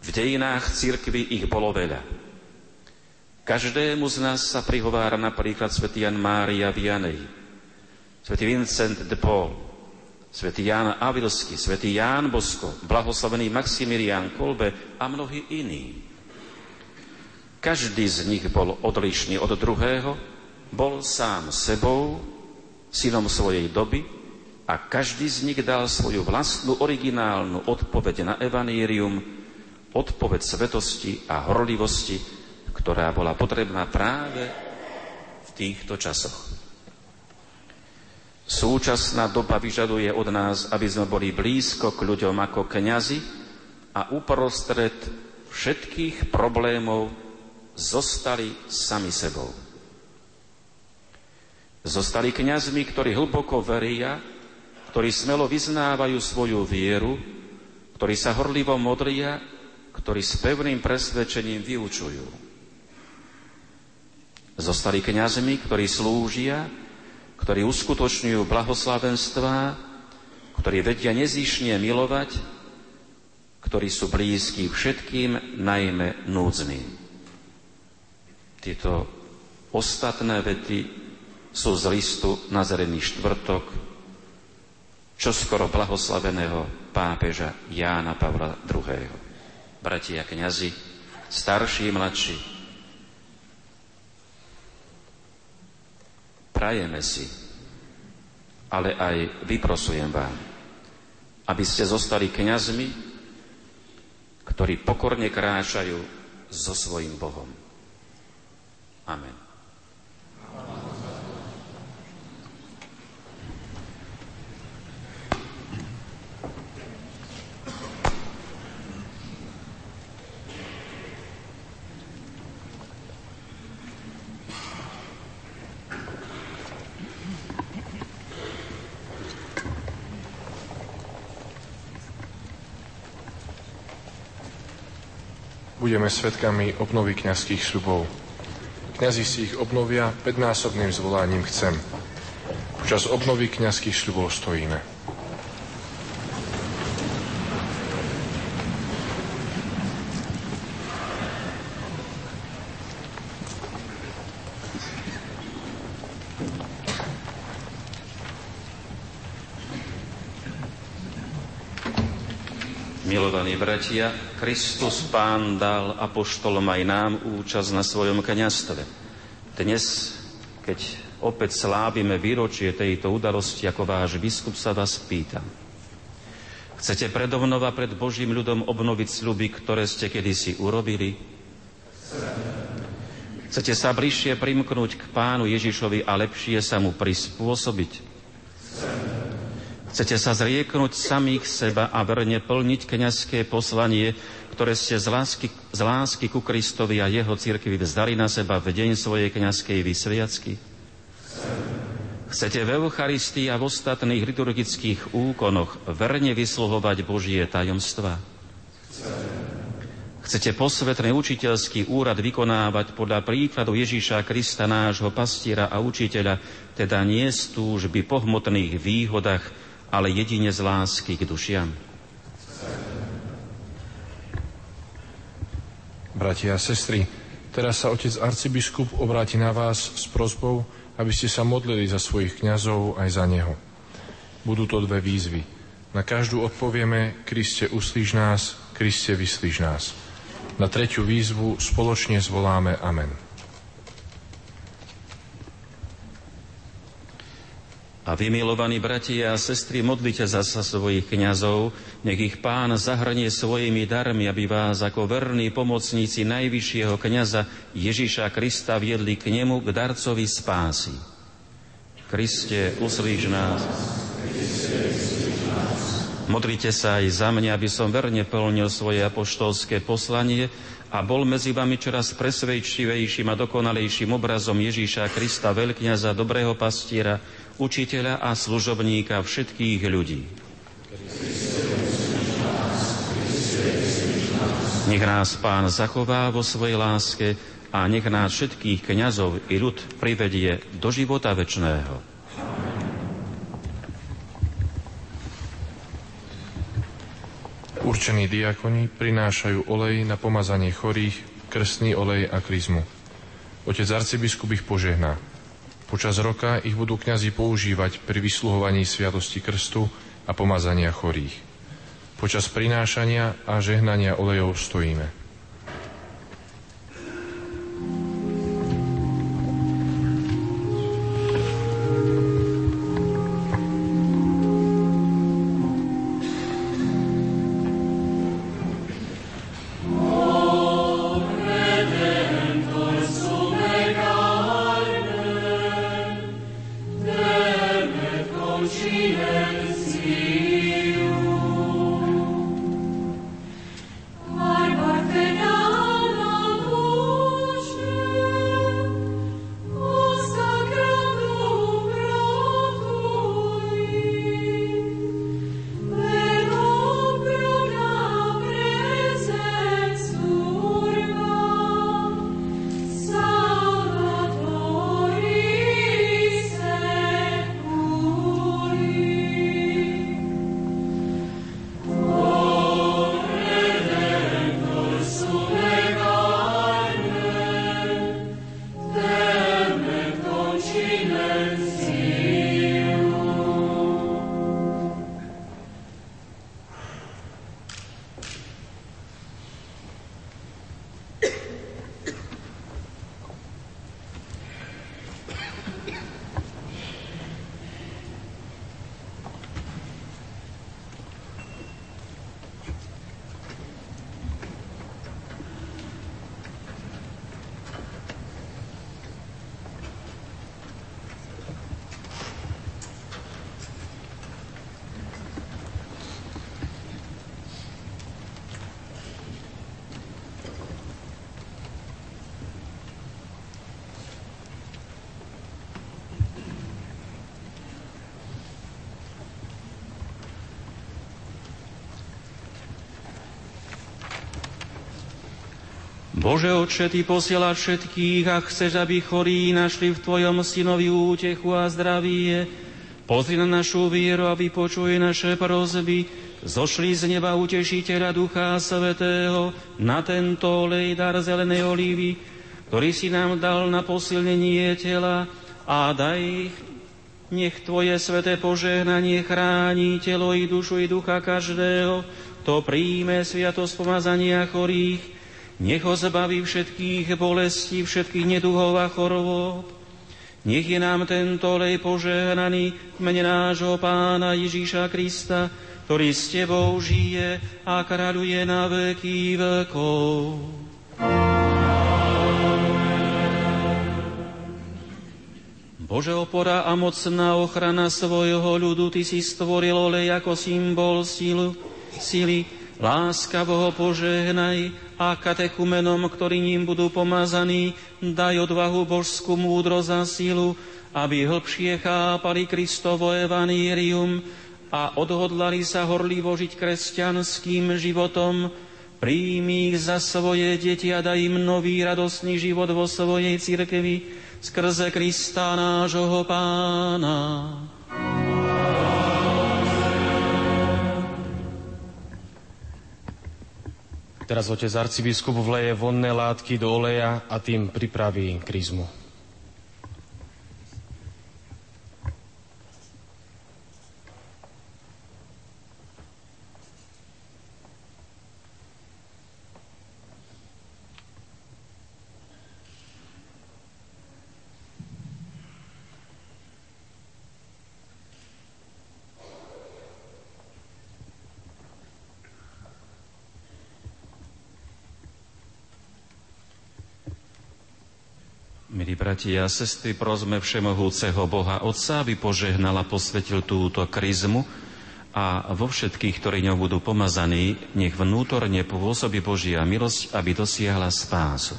V dejinách cirkvy ich bolo veľa. Každému z nás sa prihovára napríklad svätý Jan Mária Vianej, svätý Vincent de Paul, svätý Ján Avilsky, svätý Ján Bosko, blahoslavený Maximilián Kolbe a mnohí iní. Každý z nich bol odlišný od druhého, bol sám sebou, synom svojej doby a každý z nich dal svoju vlastnú originálnu odpoveď na evanírium, odpoveď svetosti a horlivosti, ktorá bola potrebná práve v týchto časoch. Súčasná doba vyžaduje od nás, aby sme boli blízko k ľuďom ako kňazi a uprostred všetkých problémov zostali sami sebou. Zostali kňazmi, ktorí hlboko veria, ktorí smelo vyznávajú svoju vieru, ktorí sa horlivo modlia, ktorí s pevným presvedčením vyučujú. Zostali kňazmi, ktorí slúžia, ktorí uskutočňujú blahoslavenstvá, ktorí vedia nezišne milovať, ktorí sú blízki všetkým, najmä núdznym. Tieto ostatné vety sú z listu na zelený štvrtok, čo skoro blahoslaveného pápeža Jána Pavla II. Bratia kňazi, starší, mladší, prajeme si, ale aj vyprosujem vám, aby ste zostali kňazmi, ktorí pokorne kráčajú so svojím Bohom. Amen. Budeme svetkami obnovy kňazských šľubov. Kňazi si ich obnovia, päťnásobným zvolaním chcem. Počas obnovy kňazských šľubov stojíme. Milovaní bratia, Kristus Pán dal apoštolom aj nám účasť na svojom kniastve. Dnes, keď opäť slávime výročie tejto udalosti, ako váš biskup sa vás pýtam. Chcete predovnova pred Božím ľudom obnoviť sľuby, ktoré ste kedysi urobili? Chcete sa bližšie primknúť k Pánu Ježišovi a lepšie sa mu prispôsobiť? Chcete sa zrieknúť samých seba a verne plniť kňazské poslanie, ktoré ste z lásky, z lásky ku Kristovi a jeho cirkvi vzdali na seba v deň svojej kňazskej vysviacky? Chcete v Eucharistii a v ostatných liturgických úkonoch verne vysluhovať Božie tajomstva? Chcete posvetný učiteľský úrad vykonávať podľa príkladu Ježíša Krista, nášho pastiera a učiteľa, teda nie z túžby po hmotných výhodách, ale jedine z lásky k dušiam. Bratia a sestry, Teraz sa otec arcibiskup obráti na vás s prozbou, aby ste sa modlili za svojich kňazov aj za neho. Budú to dve výzvy. Na každú odpovieme, Kriste uslíž nás, Kriste vyslíž nás. Na tretiu výzvu spoločne zvoláme Amen. A vy, milovaní bratia a sestry, modlite za sa svojich kňazov, nech ich pán zahrnie svojimi darmi, aby vás ako verní pomocníci najvyššieho kňaza Ježiša Krista viedli k nemu, k darcovi spásy. Kriste, uslíž nás. Modrite sa aj za mňa, aby som verne plnil svoje apoštolské poslanie a bol medzi vami čoraz presvedčivejším a dokonalejším obrazom Ježíša Krista, veľkňaza, dobrého pastiera, učiteľa a služobníka všetkých ľudí. Nech nás Pán zachová vo svojej láske a nech nás všetkých kňazov i ľud privedie do života večného. Určení diakoni prinášajú olej na pomazanie chorých, krstný olej a kryzmu. Otec arcibiskup ich požehná. Počas roka ich budú kňazi používať pri vysluhovaní sviatosti krstu a pomazania chorých. Počas prinášania a žehnania olejov stojíme. Bože Otče, Ty posielaš všetkých a chceš, aby chorí našli v Tvojom synovi útechu a zdravie. Pozri na našu vieru a vypočuj naše prozby. Zošli z neba utešiteľa Ducha Svetého na tento olej dar zelenej olívy, ktorý si nám dal na posilnenie tela a daj nech Tvoje sveté požehnanie chráni telo i dušu i ducha každého, to príjme sviatosť pomazania chorých, nech ho zbaví všetkých bolestí, všetkých neduhov a chorôb. Nech je nám tento lej požehnaný v mene nášho Pána Ježíša Krista, ktorý s Tebou žije a kráľuje na veky vekov. Bože opora a mocná ochrana svojho ľudu, Ty si stvoril olej ako symbol sílu, síly, láskavo ho požehnaj a katechumenom, ktorí ním budú pomazaní, daj odvahu božskú múdro za sílu, aby hlbšie chápali Kristovo evanírium a odhodlali sa horlivo žiť kresťanským životom, príjmi ich za svoje deti a daj im nový radosný život vo svojej cirkevi skrze Krista nášho Pána. Teraz otec arcibiskup vleje vonné látky do oleja a tým pripraví kryzmu. Milí bratia a sestry, prosme Všemohúceho Boha Otca, aby požehnal a posvetil túto kryzmu a vo všetkých, ktorí ňou budú pomazaní, nech vnútorne pôsobí Božia milosť, aby dosiahla spásu.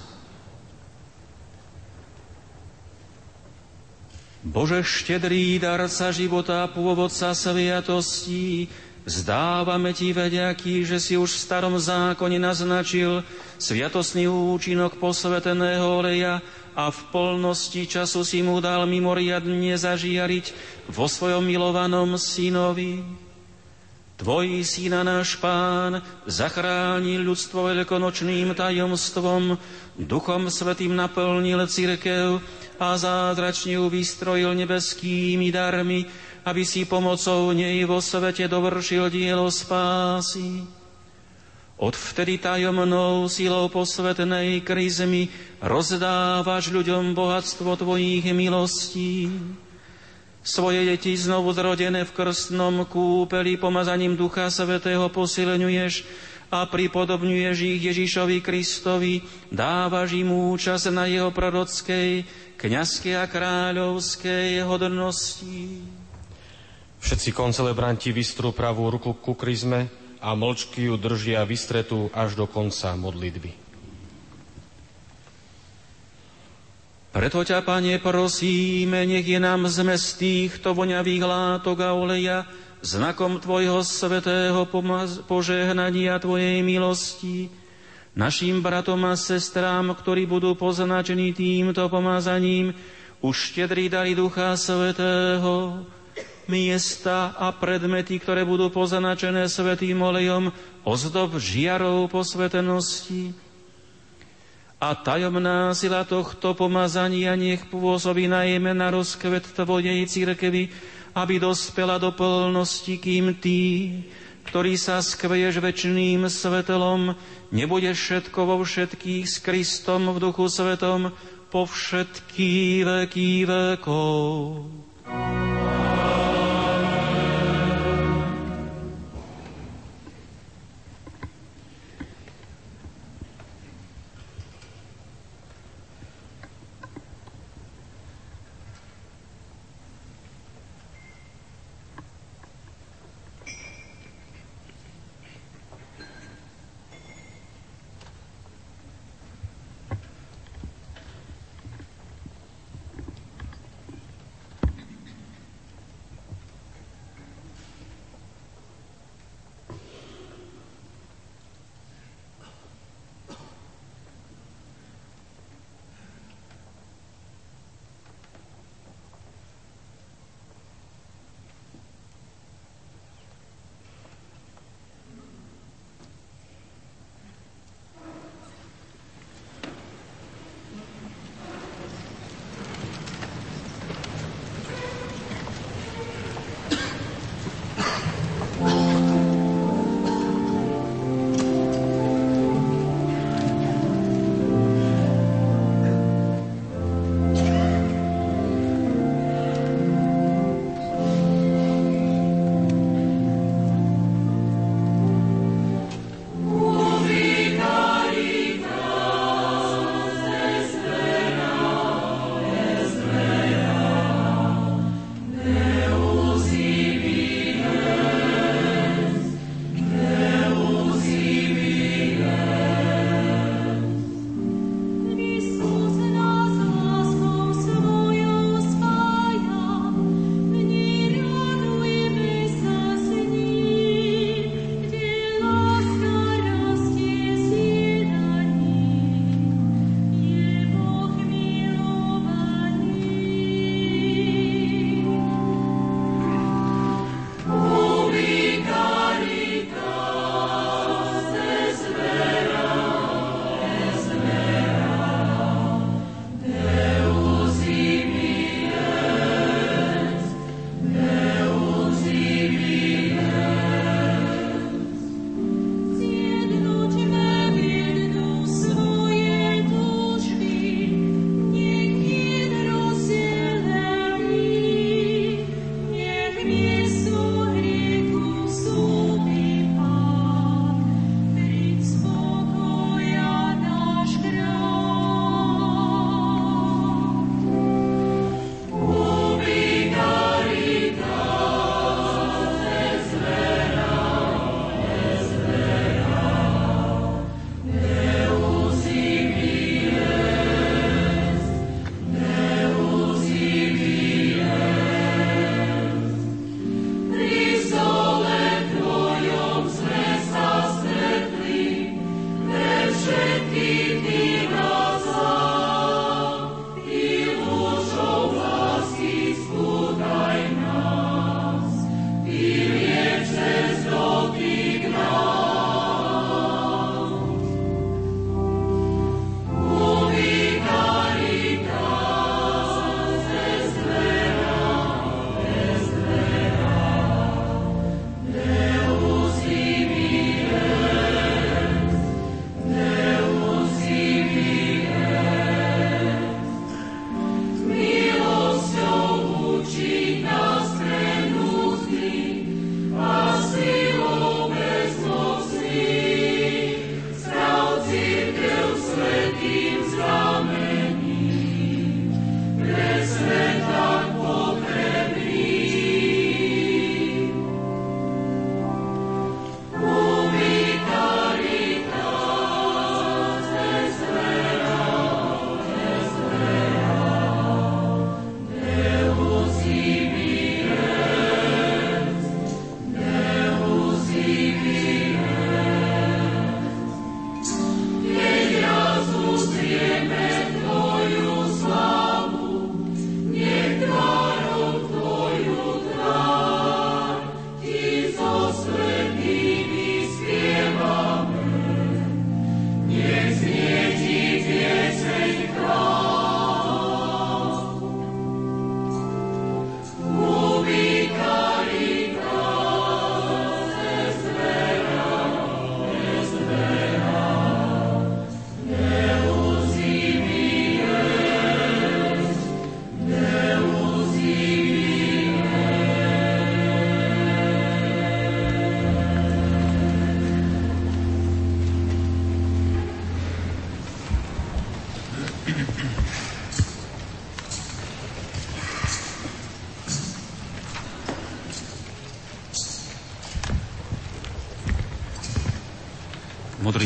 Bože štedrý darca života pôvodca sviatostí, zdávame Ti vediaký, že si už v starom zákone naznačil sviatostný účinok posveteného oleja, a v polnosti času si mu dal mimoriadne zažiariť vo svojom milovanom synovi. Tvoj syna náš pán zachránil ľudstvo veľkonočným tajomstvom, duchom svetým naplnil cirkev a zázračne ju vystrojil nebeskými darmi, aby si pomocou nej vo svete dovršil dielo spásy. Odvtedy tajomnou silou posvetnej krizmy rozdávaš ľuďom bohatstvo Tvojich milostí. Svoje deti znovu zrodené v krstnom kúpeli pomazaním Ducha Svetého posilňuješ a pripodobňuješ ich Ježišovi Kristovi, dávaš im účasť na jeho prorockej, kniazkej a kráľovskej hodnosti. Všetci koncelebranti vystrú pravú ruku ku krizme, a mlčky ju držia vystretú až do konca modlitby. Preto ťa, Pane, prosíme, nech je nám zmes týchto voňavých látok a oleja znakom Tvojho svetého požehnania Tvojej milosti, našim bratom a sestrám, ktorí budú poznačení týmto pomazaním, už štedrý dali Ducha Svetého, miesta a predmety, ktoré budú poznačené svetým olejom, ozdob žiarov posvetenosti. A tajomná sila tohto pomazania nech pôsobí najmä na rozkvet Tvojej církevy, aby dospela do plnosti, kým Ty, ktorý sa skveješ väčšným svetelom, nebudeš všetko vo všetkých s Kristom v duchu svetom po všetky veky vekov.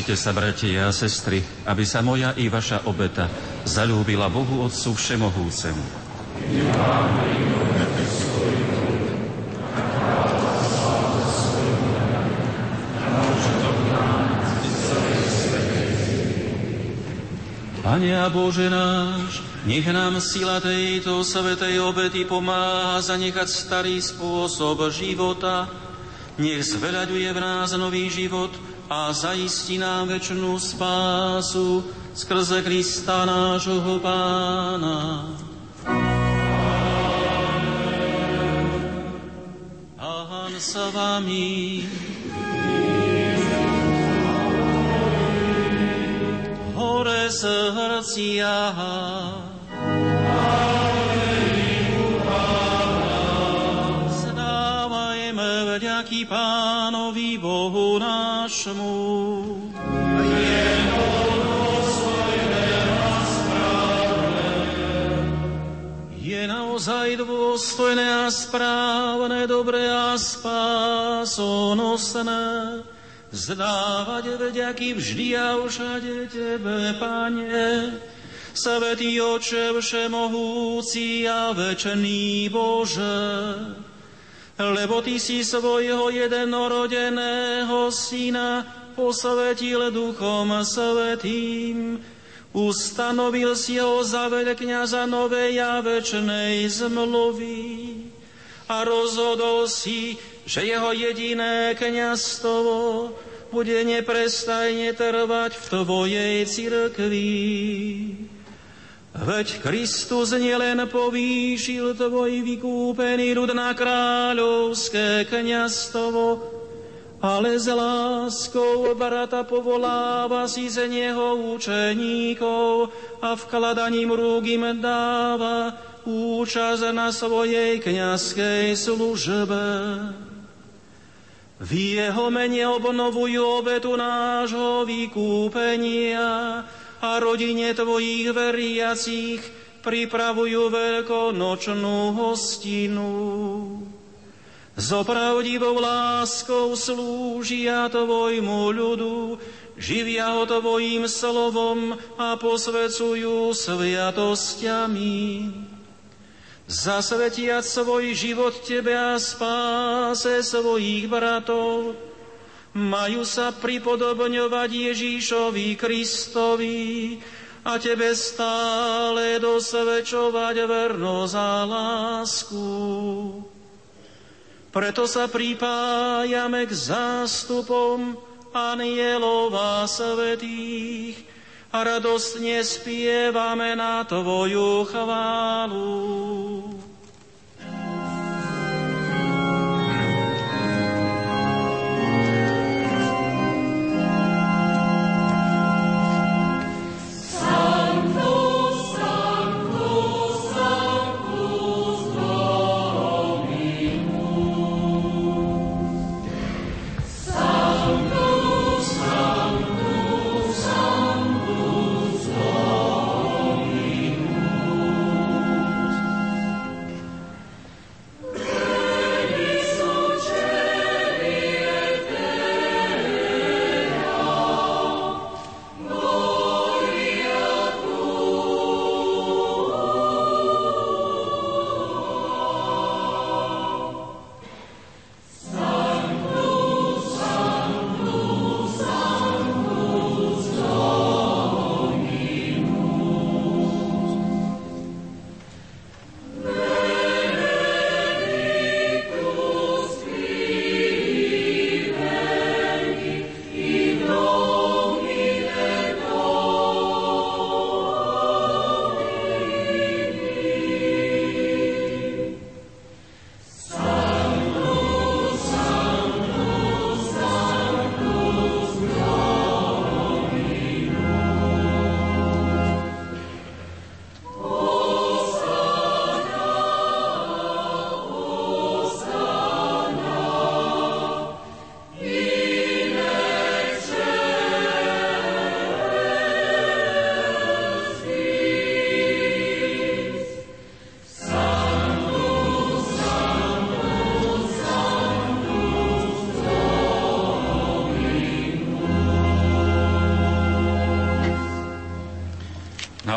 Modrite sa, bratia a sestry, aby sa moja i vaša obeta zalúbila Bohu Otcu Všemohúcemu. Pane a Bože náš, nech nám sila tejto svetej obety pomáha zanechať starý spôsob života, nech zveľaďuje v nás nový život a zaistí nám väčšnú spásu skrze Krista nášho Pána. Pán sa vami. Hore srdcia. Zdávajme vďaky Pánovi Bohu nášmu. Je naozaj dôstojné a správne, dobré a spásonosné vzdávať vďaky vždy a všade Tebe, Pane, Svetý Oče Všemohúci a Večný Bože, lebo Ty si svojho jednorodeného Syna posvetil Duchom Svetým, ustanovil si ho za veľkňaza novej a večnej zmluvy a rozhodol si, že jeho jediné kniazstvo bude neprestajne trvať v Tvojej cirkvi. Veď Kristus nielen povýšil Tvoj vykúpený ľud na kráľovské kniazstvo, ale s láskou brata povoláva si z neho učeníkov a vkladaním rúk im dáva účasť na svojej kniazkej službe. V jeho mene obnovujú obetu nášho vykúpenia a rodine tvojich veriacich pripravujú veľkonočnú hostinu. S opravdivou láskou slúžia tvojmu ľudu, živia ho tvojim slovom a posvecujú sviatosťami zasvetiať svoj život Tebe a spáse svojich bratov, majú sa pripodobňovať Ježíšovi Kristovi a Tebe stále dosvedčovať vernosť a lásku. Preto sa pripájame k zástupom anielov a svetých, a radostne spievame na Tvoju chválu.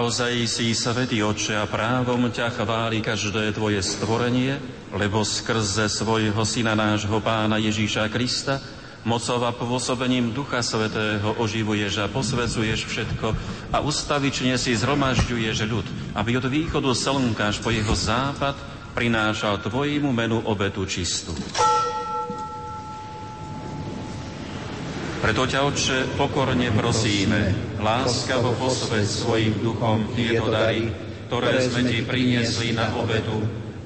Naozaj si svetý Otče a právom ťa chváli každé tvoje stvorenie, lebo skrze svojho syna nášho pána Ježíša Krista mocov a pôsobením Ducha Svetého oživuješ a posvedzuješ všetko a ustavične si zhromažďuješ ľud, aby od východu slnka až po jeho západ prinášal Tvojmu menu obetu čistú. Preto ťa, Otče, pokorne prosíme, láskavo posved svojim duchom tieto dary, ktoré sme Ti priniesli na obetu,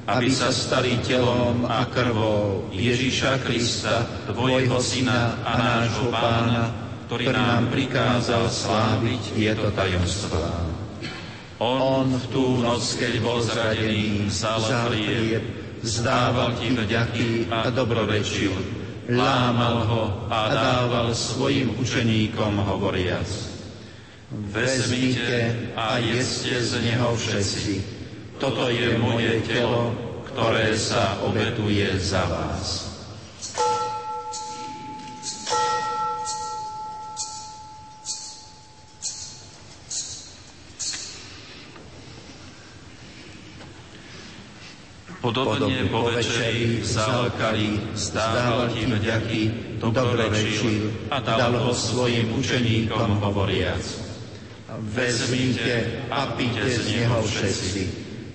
aby sa stali telom a krvou Ježíša Krista, Tvojho Syna a nášho Pána, ktorý nám prikázal sláviť tieto tajomstvá. On v tú noc, keď bol zradený, vzal vzdával Ti vďaky a dobrorečil, lámal ho a dával svojim učeníkom hovoriac. Vezmite a jeste z neho všetci. Toto je moje telo, ktoré sa obetuje za vás. Podobne po večeri vzal kali, zdával ti vďaky, dobrorečil a dal ho svojim učeníkom hovoriac. Vezmite a píte z neho všetci.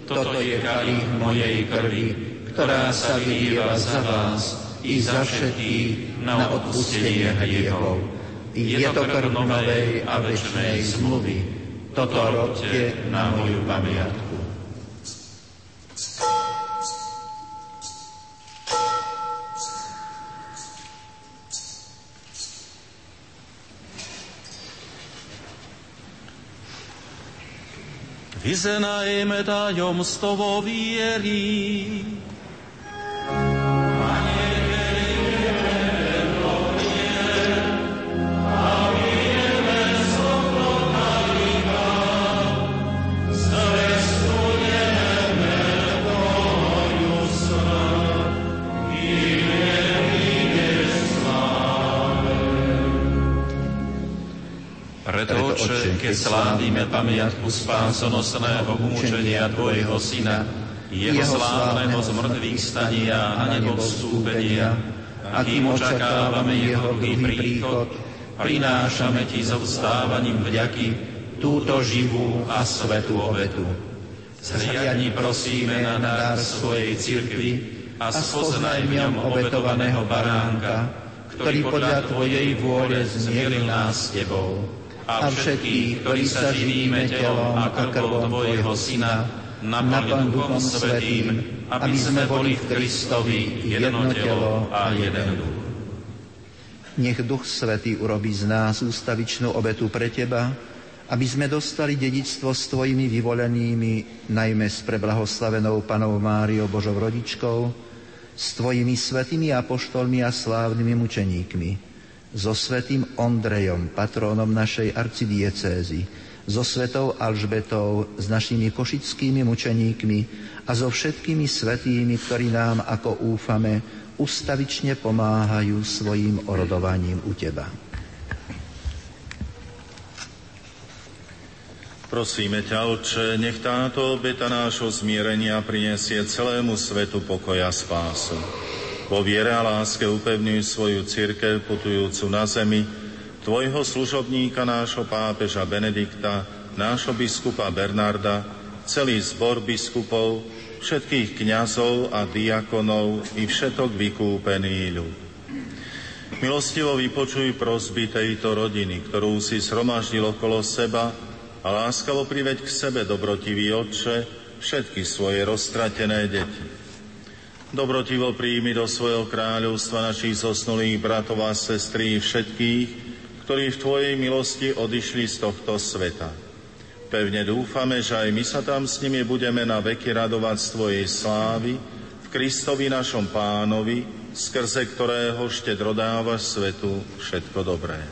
Toto je kali mojej krvi, ktorá sa vylieva za vás i za všetkých na odpustenie hriechov. Je to krv novej a večnej zmluvy. Toto robte na moju pamiatku. Vyznajme tajomstvo viery. Preto, Oče, keď slávime pamiatku spásonosného umúčenia Tvojho Syna, jeho slávneho zmrtvých stania a nebostúpenia, a kým očakávame jeho dlhý príchod, prinášame Ti so vstávaním vďaky túto živú a svetú obetu. Zhliadni prosíme na dar svojej cirkvi a spoznaj v ňom obetovaného baránka, ktorý podľa Tvojej vôle zmieril nás s Tebou a všetkých, ktorí sa živíme telom a krvou Tvojho Syna, naplň Duchom Svetým, aby sme boli v Kristovi jedno telo a jeden duch. Nech Duch Svetý urobí z nás ústavičnú obetu pre Teba, aby sme dostali dedictvo s Tvojimi vyvolenými, najmä s preblahoslavenou Panou Máriou Božou rodičkou, s Tvojimi svetými apoštolmi a slávnymi mučeníkmi, so svetým Ondrejom, patrónom našej arcidiecézy, so svetou Alžbetou, s našimi košickými mučeníkmi a so všetkými svetými, ktorí nám, ako úfame, ustavične pomáhajú svojim orodovaním u Teba. Prosíme ťa, Otče, nech táto obeta nášho zmierenia prinesie celému svetu pokoja spásu. Po viere a láske upevňuj svoju církev putujúcu na zemi, tvojho služobníka, nášho pápeža Benedikta, nášho biskupa Bernarda, celý zbor biskupov, všetkých kňazov a diakonov i všetok vykúpený ľud. Milostivo vypočuj prosby tejto rodiny, ktorú si sromaždil okolo seba a láskavo priveď k sebe, dobrotivý Otče, všetky svoje roztratené deti. Dobrotivo príjmi do svojho kráľovstva našich zosnulých bratov a sestry všetkých, ktorí v Tvojej milosti odišli z tohto sveta. Pevne dúfame, že aj my sa tam s nimi budeme na veky radovať z Tvojej slávy, v Kristovi našom pánovi, skrze ktorého štedro dávaš svetu všetko dobré.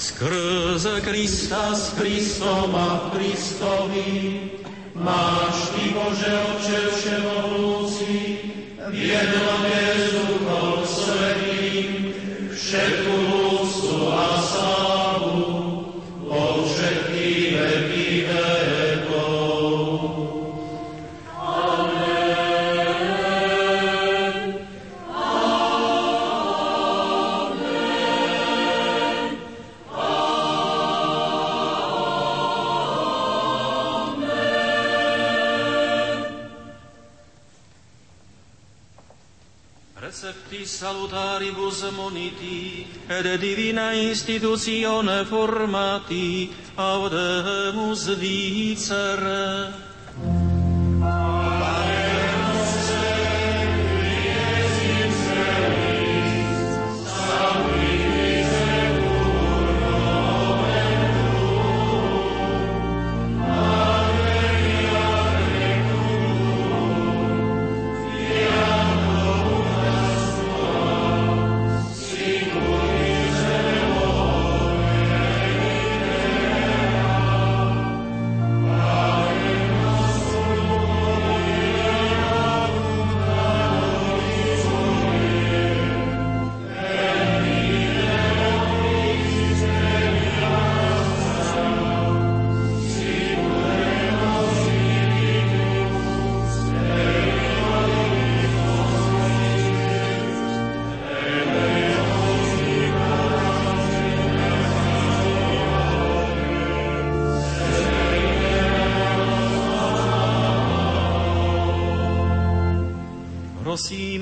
Skrze Krista s Kristom a Kristovi máš Ty, Bože Oče Všemohúci, v jednote s Duchom Svetým, všetku divina institutione formati, audemus dicere.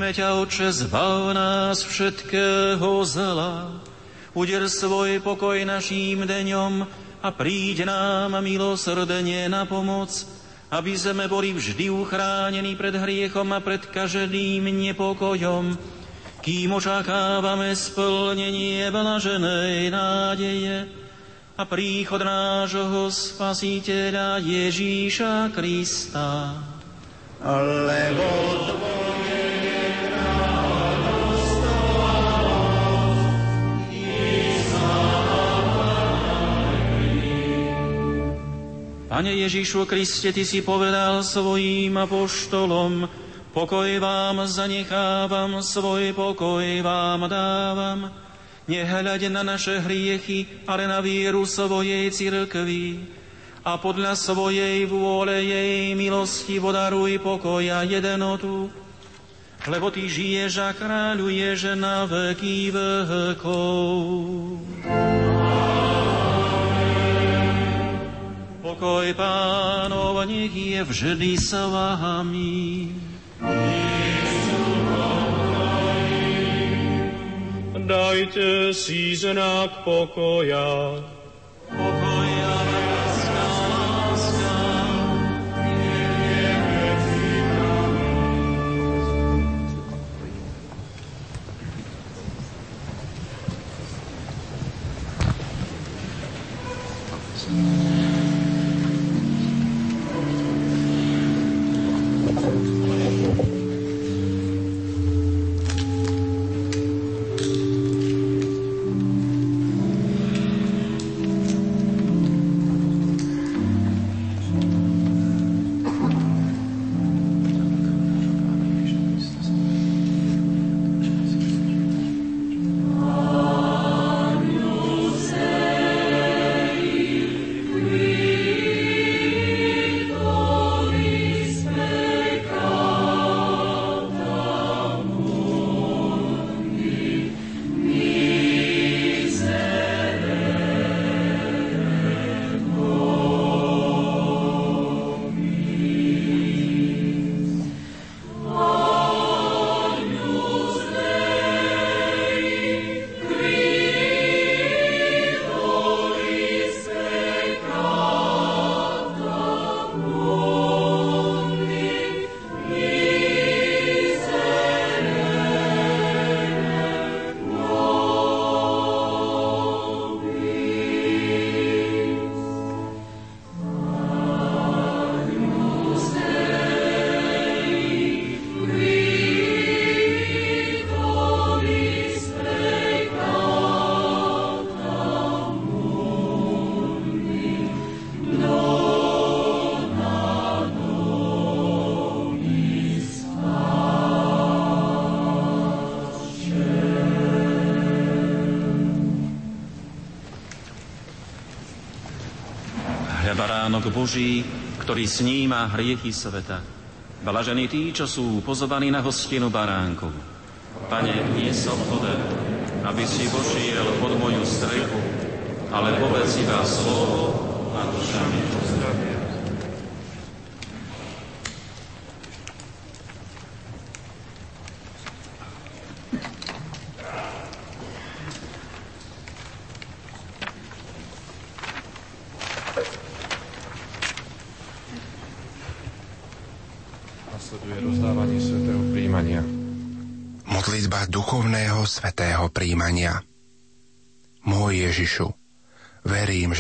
Prosíme ťa, Oče, zbav nás všetkého zla. Uder svoj pokoj naším deňom a príď nám milosrdne na pomoc, aby sme boli vždy uchránení pred hriechom a pred každým nepokojom, kým očakávame splnenie blaženej nádeje a príchod nášho Spasiteľa Ježíša Krista. Lebo Tvoj Pane Ježišu Kriste, Ty si povedal svojím apoštolom, pokoj vám zanechávam, svoj pokoj vám dávam. Nehľaď na naše hriechy, ale na vieru svojej cirkvi. A podľa svojej vôle jej milosti vodaruj pokoj a jednotu, lebo Ty žiješ a kráľuješ na veky vekov. Pokoj pánov nech je vždy s vami. Dajte si znak pokoja. Baránok Boží, ktorý sníma hriechy sveta. Blažení tí, čo sú pozovaní na hostinu baránkov. Pane, nie som hoden, aby si vošiel pod moju strechu, ale povedz iba slovo a duša mi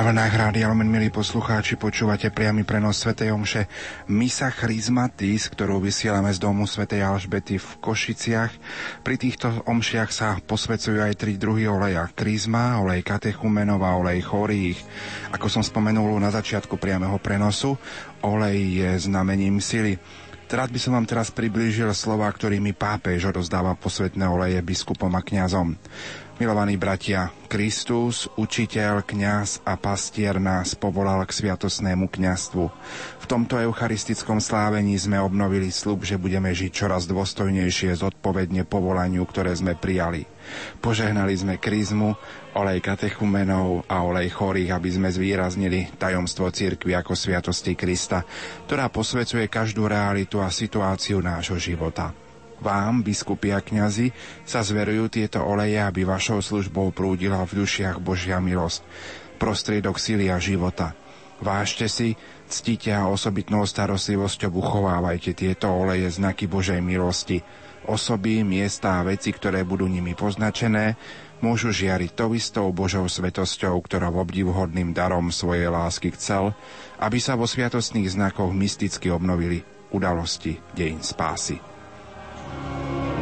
Na vlnách Rádia Lumen, milí poslucháči, počúvate priamy prenos Sv. Omše Misa Chrismatis, ktorú vysielame z domu Sv. Alžbety v Košiciach. Pri týchto omšiach sa posvecujú aj tri druhy oleja. Krizma, olej katechumenov a olej chorých. Ako som spomenul na začiatku priameho prenosu, olej je znamením sily. Rád by som vám teraz priblížil slova, ktorými pápež odozdáva posvetné oleje biskupom a kňazom. Milovaní bratia, Kristus, učiteľ, kňaz a pastier nás povolal k sviatosnému kňastvu. V tomto eucharistickom slávení sme obnovili slub, že budeme žiť čoraz dôstojnejšie zodpovedne povolaniu, ktoré sme prijali. Požehnali sme krizmu, olej katechumenov a olej chorých, aby sme zvýraznili tajomstvo cirkvi ako sviatosti Krista, ktorá posvecuje každú realitu a situáciu nášho života. Vám, biskupy a kňazi, sa zverujú tieto oleje, aby vašou službou prúdila v dušiach Božia milosť, prostriedok sily a života. Vážte si, ctite a osobitnou starostlivosťou uchovávajte tieto oleje znaky Božej milosti. Osoby, miesta a veci, ktoré budú nimi poznačené, môžu žiariť to istou Božou svetosťou, ktorá obdivhodným darom svojej lásky chcel, aby sa vo sviatostných znakoch mysticky obnovili udalosti dejín spásy. え?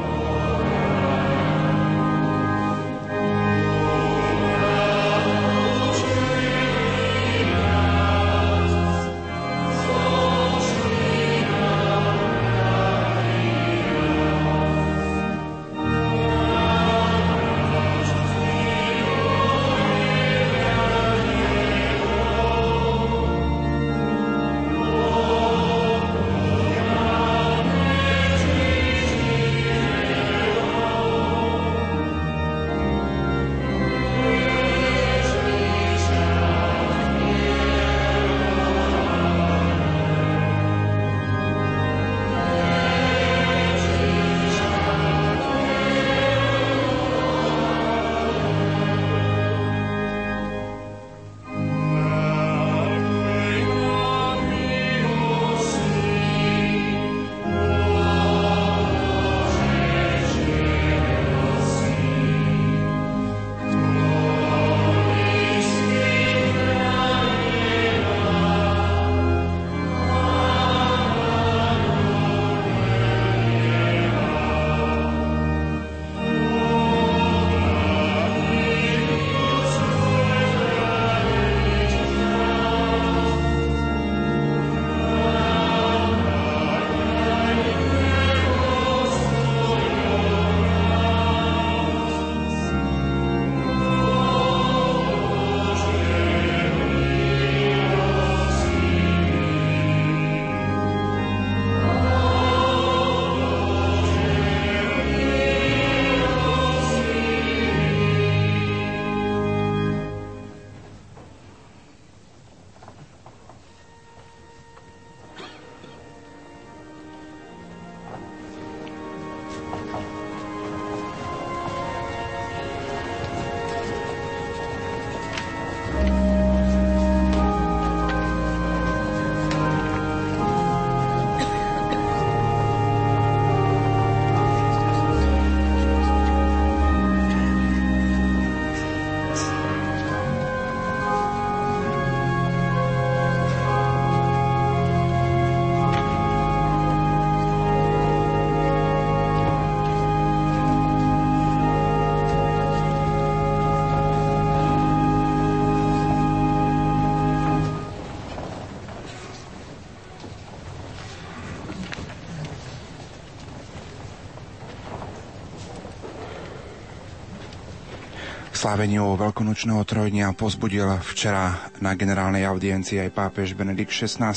Sláveniu veľkonočného trojdnia pozbudil včera na generálnej audiencii aj pápež Benedikt XVI.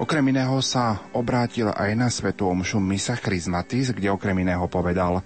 Okrem iného sa obrátil aj na svetú omšu Misa Chrismatis, kde okrem iného povedal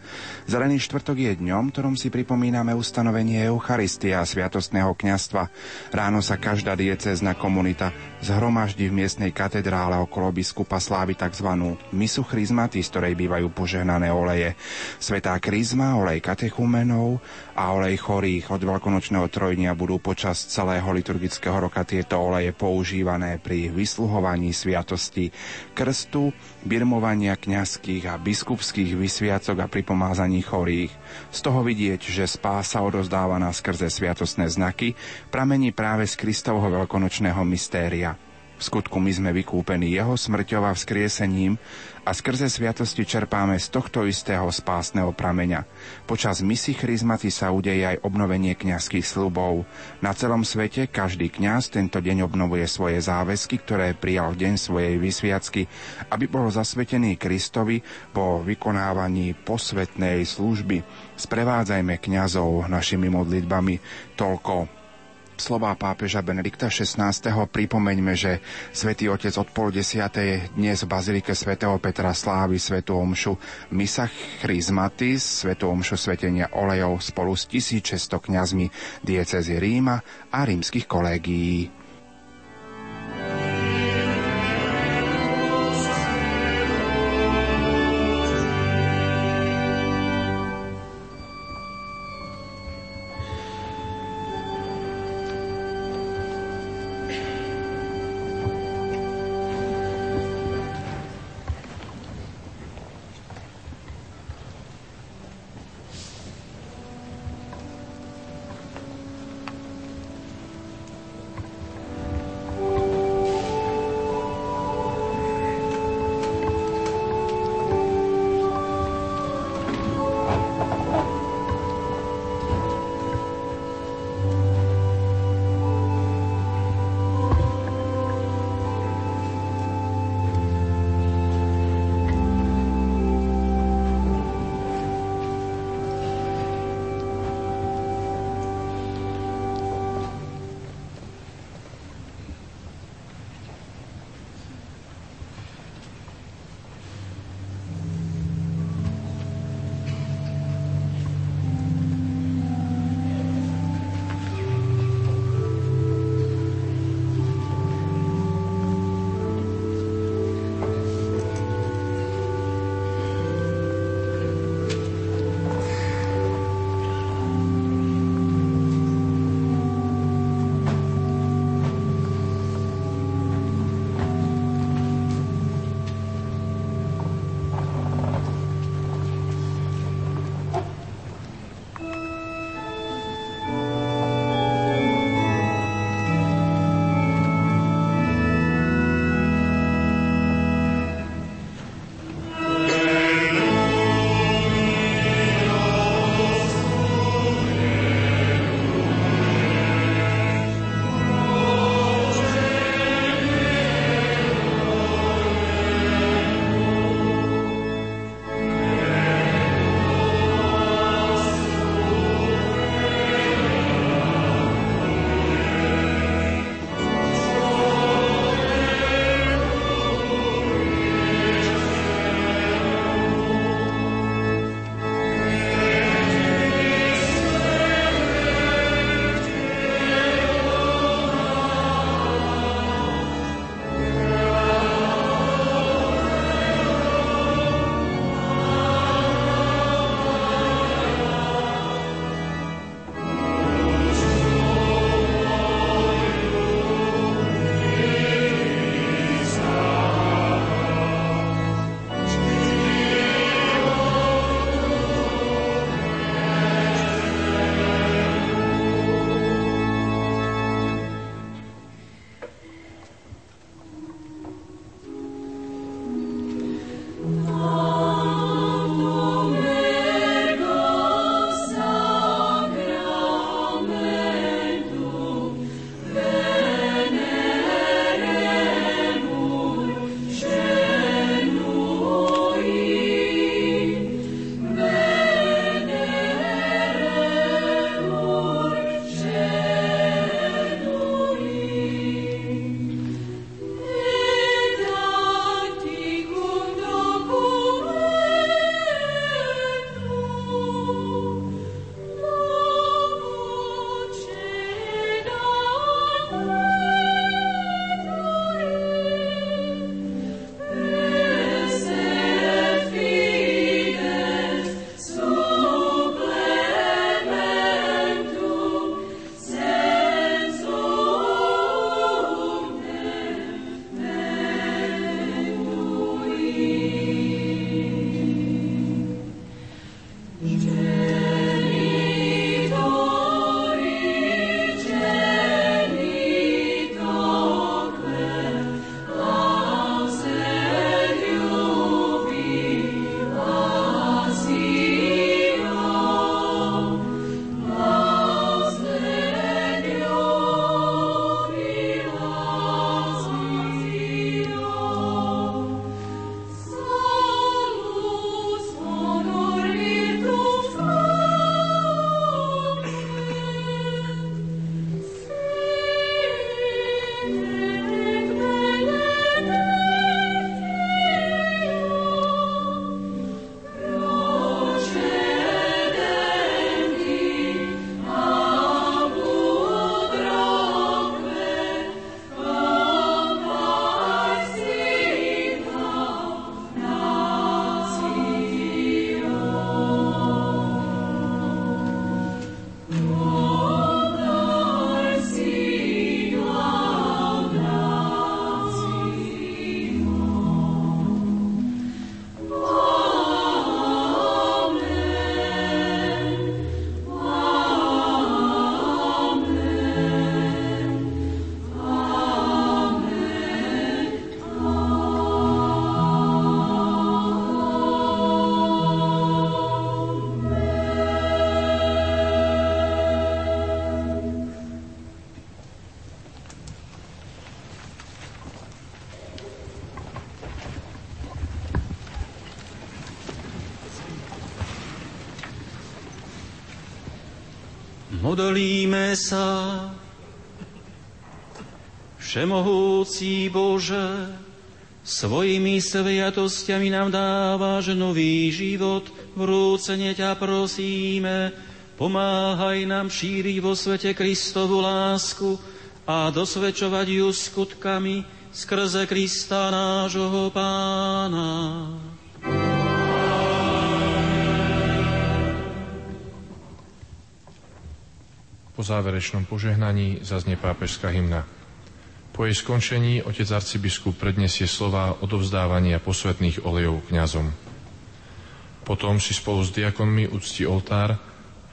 Zelený štvrtok je dňom, ktorom si pripomíname ustanovenie Eucharistia a sviatostného kňastva. Ráno sa každá diecézna komunita zhromaždí v miestnej katedrále okolo biskupa slávy tzv. Misu Chrismatis, ktorej bývajú požehnané oleje. Svetá krizma, olej katechumenov a olej chorých od veľkonočného trojdnia budú počas celého liturgického roka tieto oleje používané pri vysluhovaní sviatosti krstu, birmovania kňazských a biskupských vysviacok a pripomázaní chorých. Z toho vidieť, že spása odozdávaná skrze sviatostné znaky pramení práve z Kristovho veľkonočného mystéria. V skutku my sme vykúpení jeho smrťou a vzkriesením a skrze sviatosti čerpáme z tohto istého spásneho prameňa. Počas misi chryzmaty sa udeje aj obnovenie kňazských slubov. Na celom svete každý kňaz tento deň obnovuje svoje záväzky, ktoré prijal v deň svojej vysviacky, aby bol zasvetený Kristovi po vykonávaní posvetnej služby. Sprevádzajme kňazov našimi modlitbami. Toľko slová pápeža Benedikta XVI. pripomeňme, že svätý Otec od pol desiatej dnes v Bazilike svätého Petra slávi svätú omšu Misa Chrismatis, svätú omšu svetenia olejov spolu s 1600 kňazmi diecezy Ríma a rímskych kolégií. Modlíme sa. Všemohúci Bože, svojimi sviatostiami nám dávaš nový život, vrúcene ťa prosíme, pomáhaj nám šíriť vo svete Kristovu lásku a dosvedčovať ju skutkami skrze Krista nášho Pána. Po záverečnom požehnaní zaznie pápežská hymna. Po jej skončení otec arcibiskup predniesie slova odovzdávania posvetných olejov kňazom. Potom si spolu s diakonmi ucti oltár,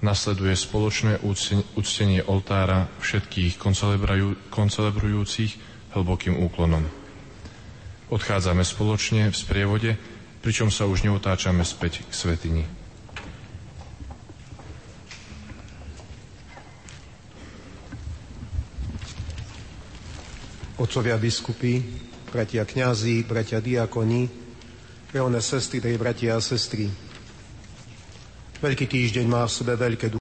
nasleduje spoločné uctenie oltára všetkých koncelebrujúcich hlbokým úklonom. Odchádzame spoločne v sprievode, pričom sa už neotáčame späť k svetini. Otcovia biskupy, bratia kňazí, bratia diakoni, reálne sestry, bratia a sestry. Veľký týždeň má v sebe veľké